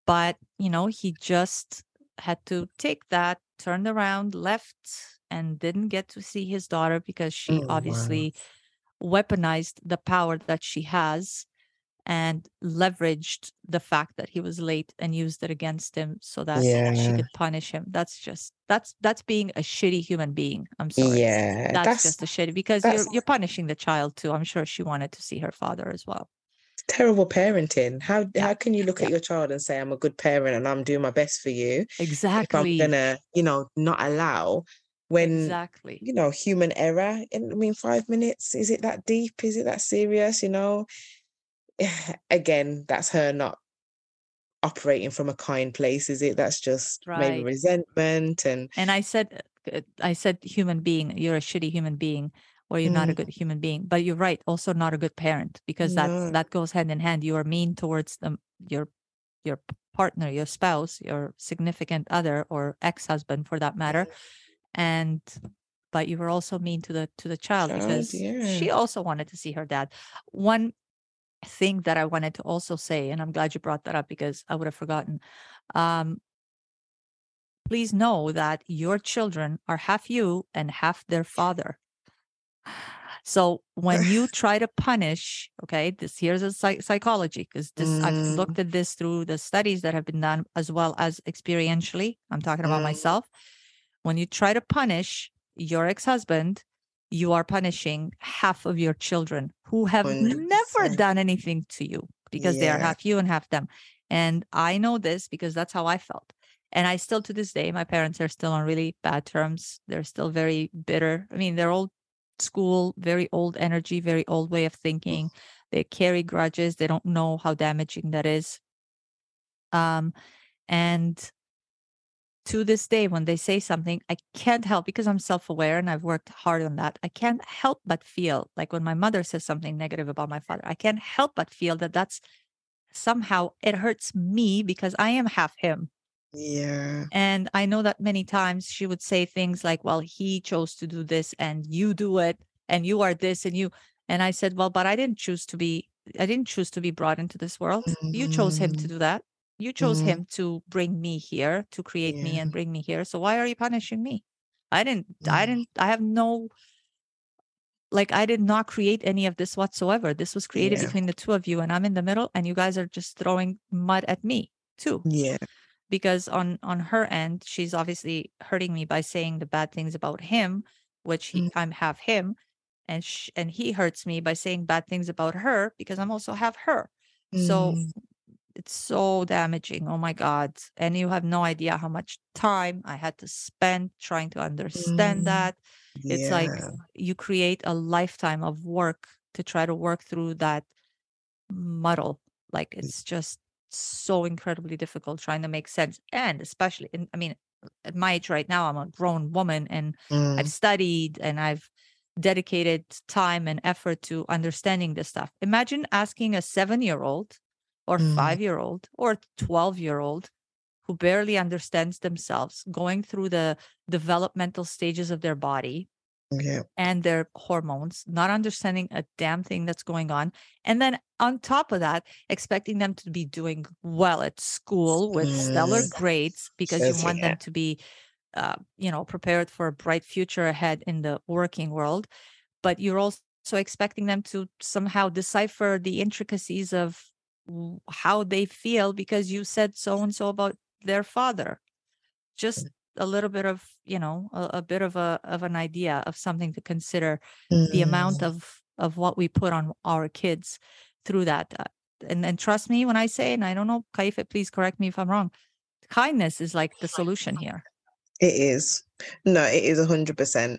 but you know he just had to take that turned around left and didn't get to see his daughter because she Oh, wow. Weaponized the power that she has and leveraged the fact that he was late and used it against him so that she could punish him that's just that's that's being a shitty human being i'm sorry Yeah. that's, That's just a shitty because you're you're punishing the child too i'm sure she wanted to see her father as well terrible parenting. How Yeah. how can you look Yeah. at your child and say I'm a good parent and I'm doing my best for you exactly if I'm gonna, you know, not allow when exactly you know human error? And I mean, five minutes is it that deep? Is it that serious? You know, <sighs> again, that's her not operating from a kind place, is it? That's just maybe resentment and And I said, uh, I said, human being, you're a shitty human being, or you're not a Mm. good human being. But you're right, also not a good parent because that No. that goes hand in hand. You are mean towards them, your your partner, your spouse, your significant other, or ex husband, for that matter, and but you were also mean to the to the child Child, because she also wanted to see her dad. One thing that I wanted to also say, and I'm glad you brought that up because I would have forgotten. Um, please know that your children are half you and half their father. So when you <laughs> try to punish, okay, this here's a psych- psychology because this I've Mm, looked at this through the studies that have been done as well as experientially. I'm talking about mm, myself. When you try to punish your ex-husband, you are punishing half of your children who have 100%. never done anything to you because yeah. they are half you and half them. And I know this because that's how I felt. And I still, to this day, my parents are still on really bad terms. They're still very bitter. I mean, they're old school, very old energy, very old way of thinking. They carry grudges. They don't know how damaging that is. Um, and to this day, when they say something, I can't help because I'm self aware and I've worked hard on that. I can't help but feel like when my mother says something negative about my father, I can't help but feel that that's somehow it hurts me because I am half him. Yeah. And I know that many times she would say things like, well, he chose to do this and you do it and you are this and you. And I said, well, but I didn't choose to be, I didn't choose to be brought into this world. Mm-hmm. You chose him to mm-hmm. do that. You chose mm-hmm. him to bring me here, to create yeah. me and bring me here. So why are you punishing me? I didn't, mm-hmm. I didn't, I have no, like, I did not create any of this whatsoever. This was created yeah. between the two of you and I'm in the middle and you guys are just throwing mud at me too. Yeah because on on her end she's obviously hurting me by saying the bad things about him which he, mm. i'm half him and sh- and he hurts me by saying bad things about her because i'm also half her so it's so damaging oh my god and you have no idea how much time i had to spend trying to understand mm. that it's yeah. like you create a lifetime of work to try to work through that muddle like it's just so incredibly difficult trying to make sense and especially in i mean at my age right now i'm a grown woman and mm. i've studied and i've dedicated time and effort to understanding this stuff imagine asking a seven year old or mm. five year old or 12 year old who barely understands themselves going through the developmental stages of their body yeah. and their hormones, not understanding a damn thing that's going on. And then on top of that, expecting them to be doing well at school with mm. stellar grades because you want yeah. them to be, uh, you know, prepared for a bright future ahead in the working world. But you're also expecting them to somehow decipher the intricacies of how they feel because you said so and so about their father. Just a little bit of you know a, a, bit of a of an idea of something to consider mm. the amount mm. of of what we put on our kids through that uh, and and trust me when i say and i don't know Kaifei please correct me if i'm wrong kindness is like the solution <laughs> here it is no it is 100%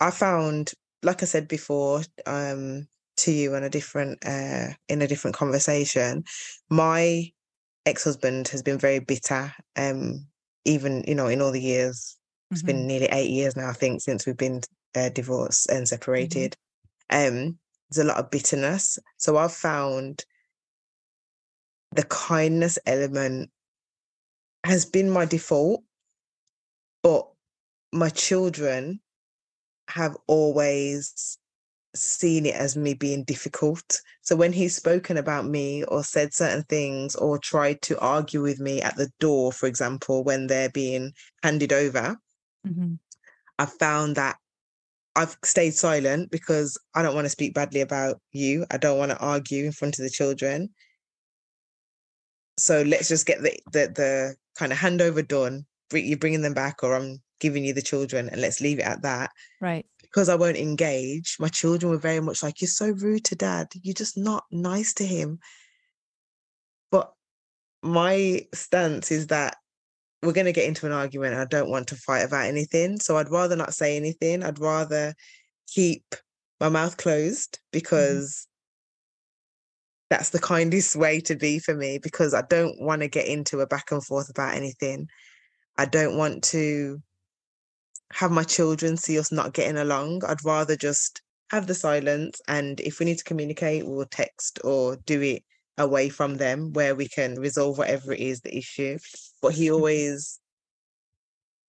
i found like i said before um to you in a different uh in a different conversation my ex-husband has been very bitter um even you know in all the years it's mm-hmm. been nearly eight years now i think since we've been uh, divorced and mm-hmm. separated mm-hmm. um there's a lot of bitterness so i've found the kindness element has been my default but my children have always seen it as me being difficult. So when he's spoken about me or said certain things or tried to argue with me at the door, for example, when they're being handed over, mm-hmm. I found that I've stayed silent because I don't want to speak badly about you. I don't want to argue in front of the children. So let's just get the the, the kind of handover done. You're bringing them back, or I'm giving you the children, and let's leave it at that. Right because I won't engage, my children were very much like, You're so rude to dad. You're just not nice to him. But my stance is that we're going to get into an argument. I don't want to fight about anything. So I'd rather not say anything. I'd rather keep my mouth closed mm-hmm. because mm-hmm. that's the kindest <laughs> way to be for me because I don't want to get into a back and forth about anything. I don't want to have my children see us not getting along. I'd rather just have the silence. And if we need to communicate, we'll text or do it away from them where we can resolve whatever it is the issue. But he <laughs> always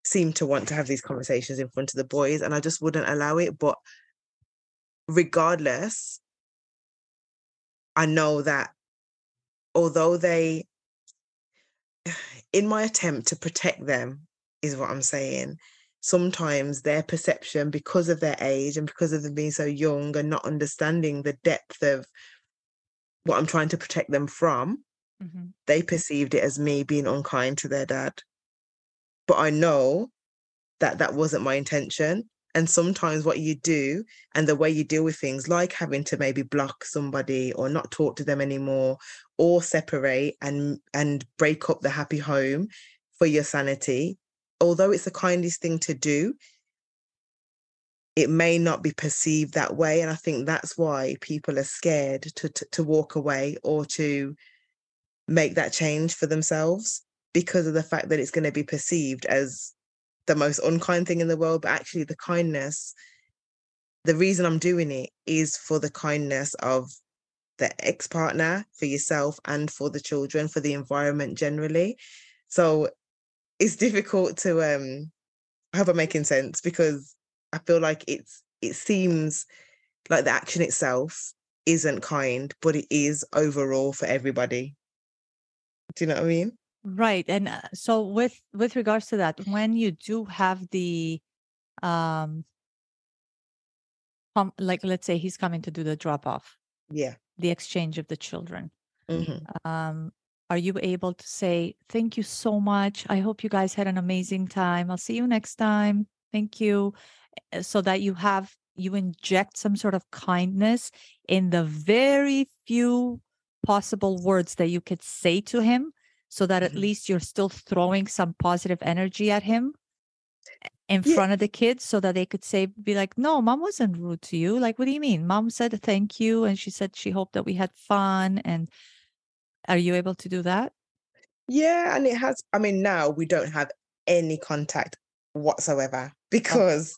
seemed to want to have these conversations in front of the boys, and I just wouldn't allow it. But regardless, I know that although they, <sighs> in my attempt to protect them, is what I'm saying, sometimes their perception because of their age and because of them being so young and not understanding the depth of what I'm trying to protect them from, mm-hmm. they perceived it as me being unkind to their dad. But I know that that wasn't my intention. and sometimes what you do and the way you deal with things like having to maybe block somebody or not talk to them anymore or separate and and break up the happy home for your sanity although it's the kindest thing to do it may not be perceived that way and i think that's why people are scared to to, to walk away or to make that change for themselves because of the fact that it's going to be perceived as the most unkind thing in the world but actually the kindness the reason i'm doing it is for the kindness of the ex-partner for yourself and for the children for the environment generally. So it's difficult to um I hope I'm making sense because I feel like it's it seems like the action itself isn't kind, but it is overall for everybody. Do you know what I mean? Right. And uh, so with with regards to that, when you do have the um like let's say he's coming to do the drop off, Yeah. the exchange of the children. hmm Um are you able to say thank you so much? I hope you guys had an amazing time. I'll see you next time. Thank you. Uh, So that you have you inject some sort of kindness in the very few possible words that you could say to him so that at Mhm. least you're still throwing some positive energy at him in Yeah. front of the kids so that they could say be like no mom wasn't rude to you like what do you mean mom said thank you and she said she hoped that we had fun and are you able to do that Yeah, and it has I mean now we don't have any contact whatsoever because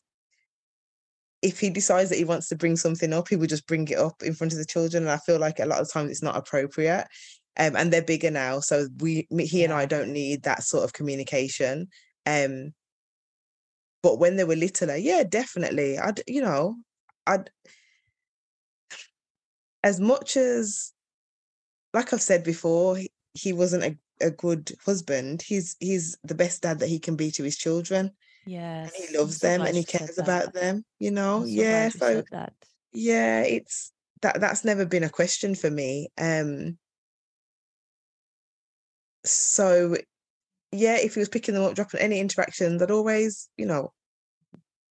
if he decides that he wants to bring something up, he would just bring it up in front of the children. And I feel like a lot of times it's not appropriate. Um, and they're bigger now, so we, he and I don't need that sort of communication. Um, but when they were littler, yeah, definitely. I'd, you know, I'd as much as, like I've said before, he, he wasn't a, a good husband. He's he's the best dad that he can be to his children Yeah. and he loves them and he cares that. about them you know I'm yeah so that yeah it's that that's never been a question for me um so yeah if he was picking them up dropping any interactions i'd always you know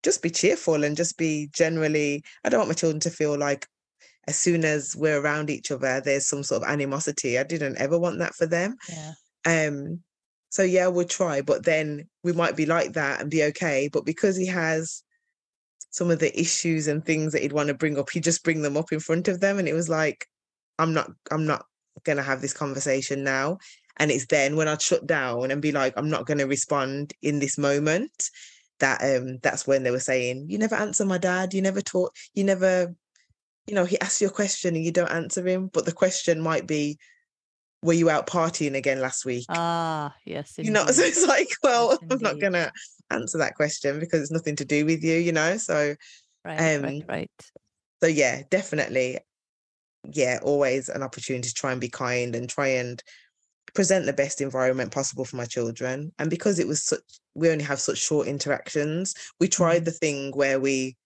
just be cheerful and just be generally i don't want my children to feel like as soon as we're around each other there's some sort of animosity. I didn't ever want that for them. Yeah. Um so yeah we'll try but then we might be like that and be okay but because he has some of the issues and things that he'd want to bring up he'd just bring them up in front of them and it was like i'm not i'm not going to have this conversation now. And it's then when i'd shut down and be like i'm not going to respond in this moment that um that's when they were saying you never answer my dad you never talk you never you know he asks you a question and you don't answer him but the question might be were you out partying again last week? Ah yes you know <laughs> so it's like well Yes, <laughs> i'm not gonna answer that question because it's nothing to do with you you know so right right um right. so yeah definitely yeah always an opportunity to try and be kind and try and present the best environment possible for my children and because it was such we only have such short interactions we tried Mhm. the thing where we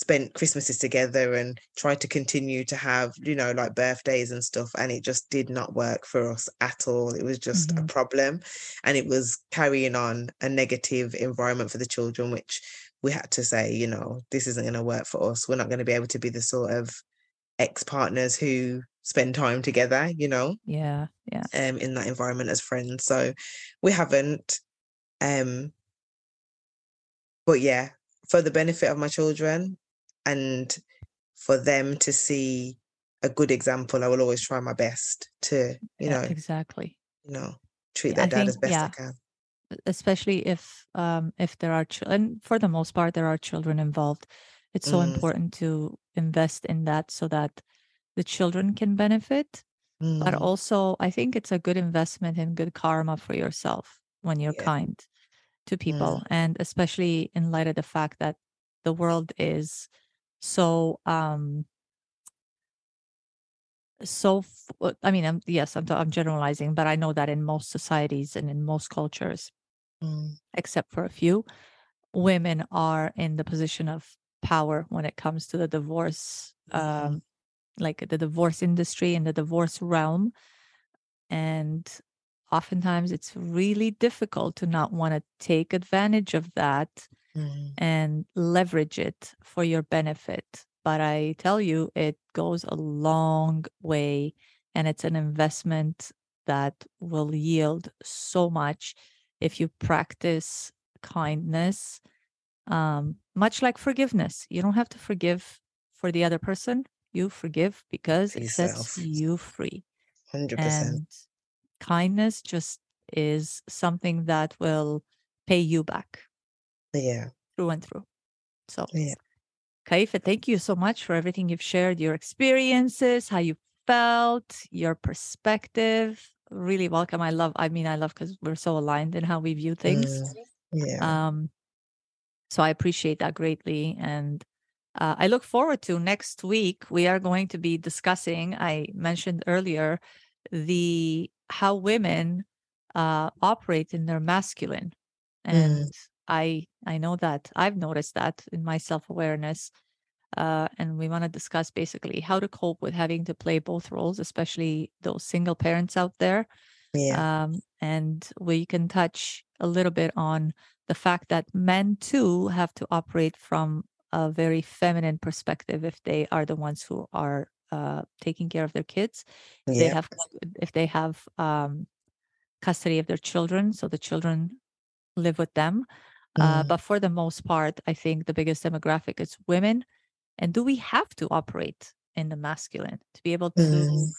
spent christmases together and tried to continue to have you know like birthdays and stuff and it just did not work for us at all. It was just a Mhm. problem and it was carrying on a negative environment for the children which we had to say you know this isn't going to work for us. We're not going to be able to be the sort of ex-partners who spend time together you know yeah yeah. um in that environment as friends. So we haven't um but yeah for the benefit of my children and for them to see a good example i will always try my best to you yeah know exactly. you know treat Yeah, their I dad as think best i yeah can. especially if um if there are children for the most part there are children involved. It's so Mm, important to invest in that so that the children can benefit but mm, also i think it's a good investment in good karma for yourself when you're yeah. kind to mm, people and especially in light of the fact that the world is so um so f- i mean I'm, yes I'm, I'm generalizing but i know that in most societies and in most cultures mm, except for a few women are in the position of power when it comes to the divorce mhm, um like the divorce industry and the divorce realm and oftentimes it's really difficult to not want to take advantage of that Mm. and leverage it for your benefit. But I tell you, it goes a long way and it's an investment that will yield so much if you practice kindness, um, much like forgiveness. You don't have to forgive for the other person, you forgive because it sets you free. 100%. And kindness just is something that will pay you back Yeah. through and through. So, Yeah. Kaifei, thank you so much for everything you've shared, your experiences, how you felt, your perspective. Really welcome. I love, I mean, I love because we're so aligned in how we view things. Mm. Yeah. Um, so I appreciate that greatly. And uh, I look forward to next week. We are going to be discussing, I mentioned earlier, the how women uh, operate in their masculine. And I I know that I've noticed that in my self-awareness. Uh, and we want to discuss basically how to cope with having to play both roles, especially those single parents out there. yeah. Um, and we can touch a little bit on the fact that men too have to operate from a very feminine perspective if they are the ones who are uh, taking care of their kids. If they have if they have um, custody of their children, so the children live with them. Uh, Mm. but for the most part, I think the biggest demographic is women. And do we have to operate in the masculine to be able to Mm.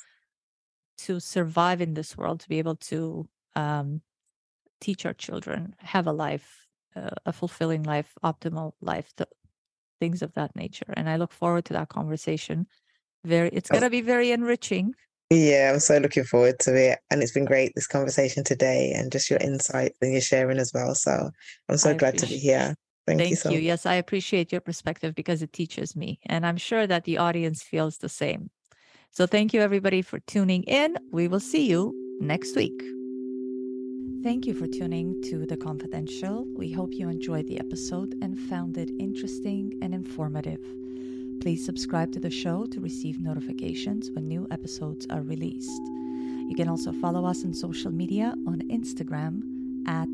to survive in this world, to be able to um, teach our children, have a life, uh, a fulfilling life, optimal life, th- things of that nature. And I look forward to that conversation. Very, it's going to be very enriching. Yeah, I'm so looking forward to it. And it's been great, this conversation today, and just your insight and your sharing as well. So I'm so I glad to be here. Thank, you Thank so you. Yes, I appreciate your perspective because it teaches me. And I'm sure that the audience feels the same. So thank you, everybody, for tuning in. We will see you next week. Thank you for tuning to The Confidential. We hope you enjoyed the episode and found it interesting and informative. Please subscribe to the show to receive notifications when new episodes are released. You can also follow us on social media on Instagram at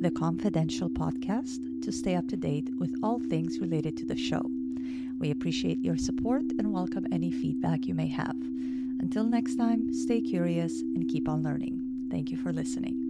The Confidential Podcast to stay up to date with all things related to the show. We appreciate your support and welcome any feedback you may have. Until next time, stay curious and keep on learning. Thank you for listening.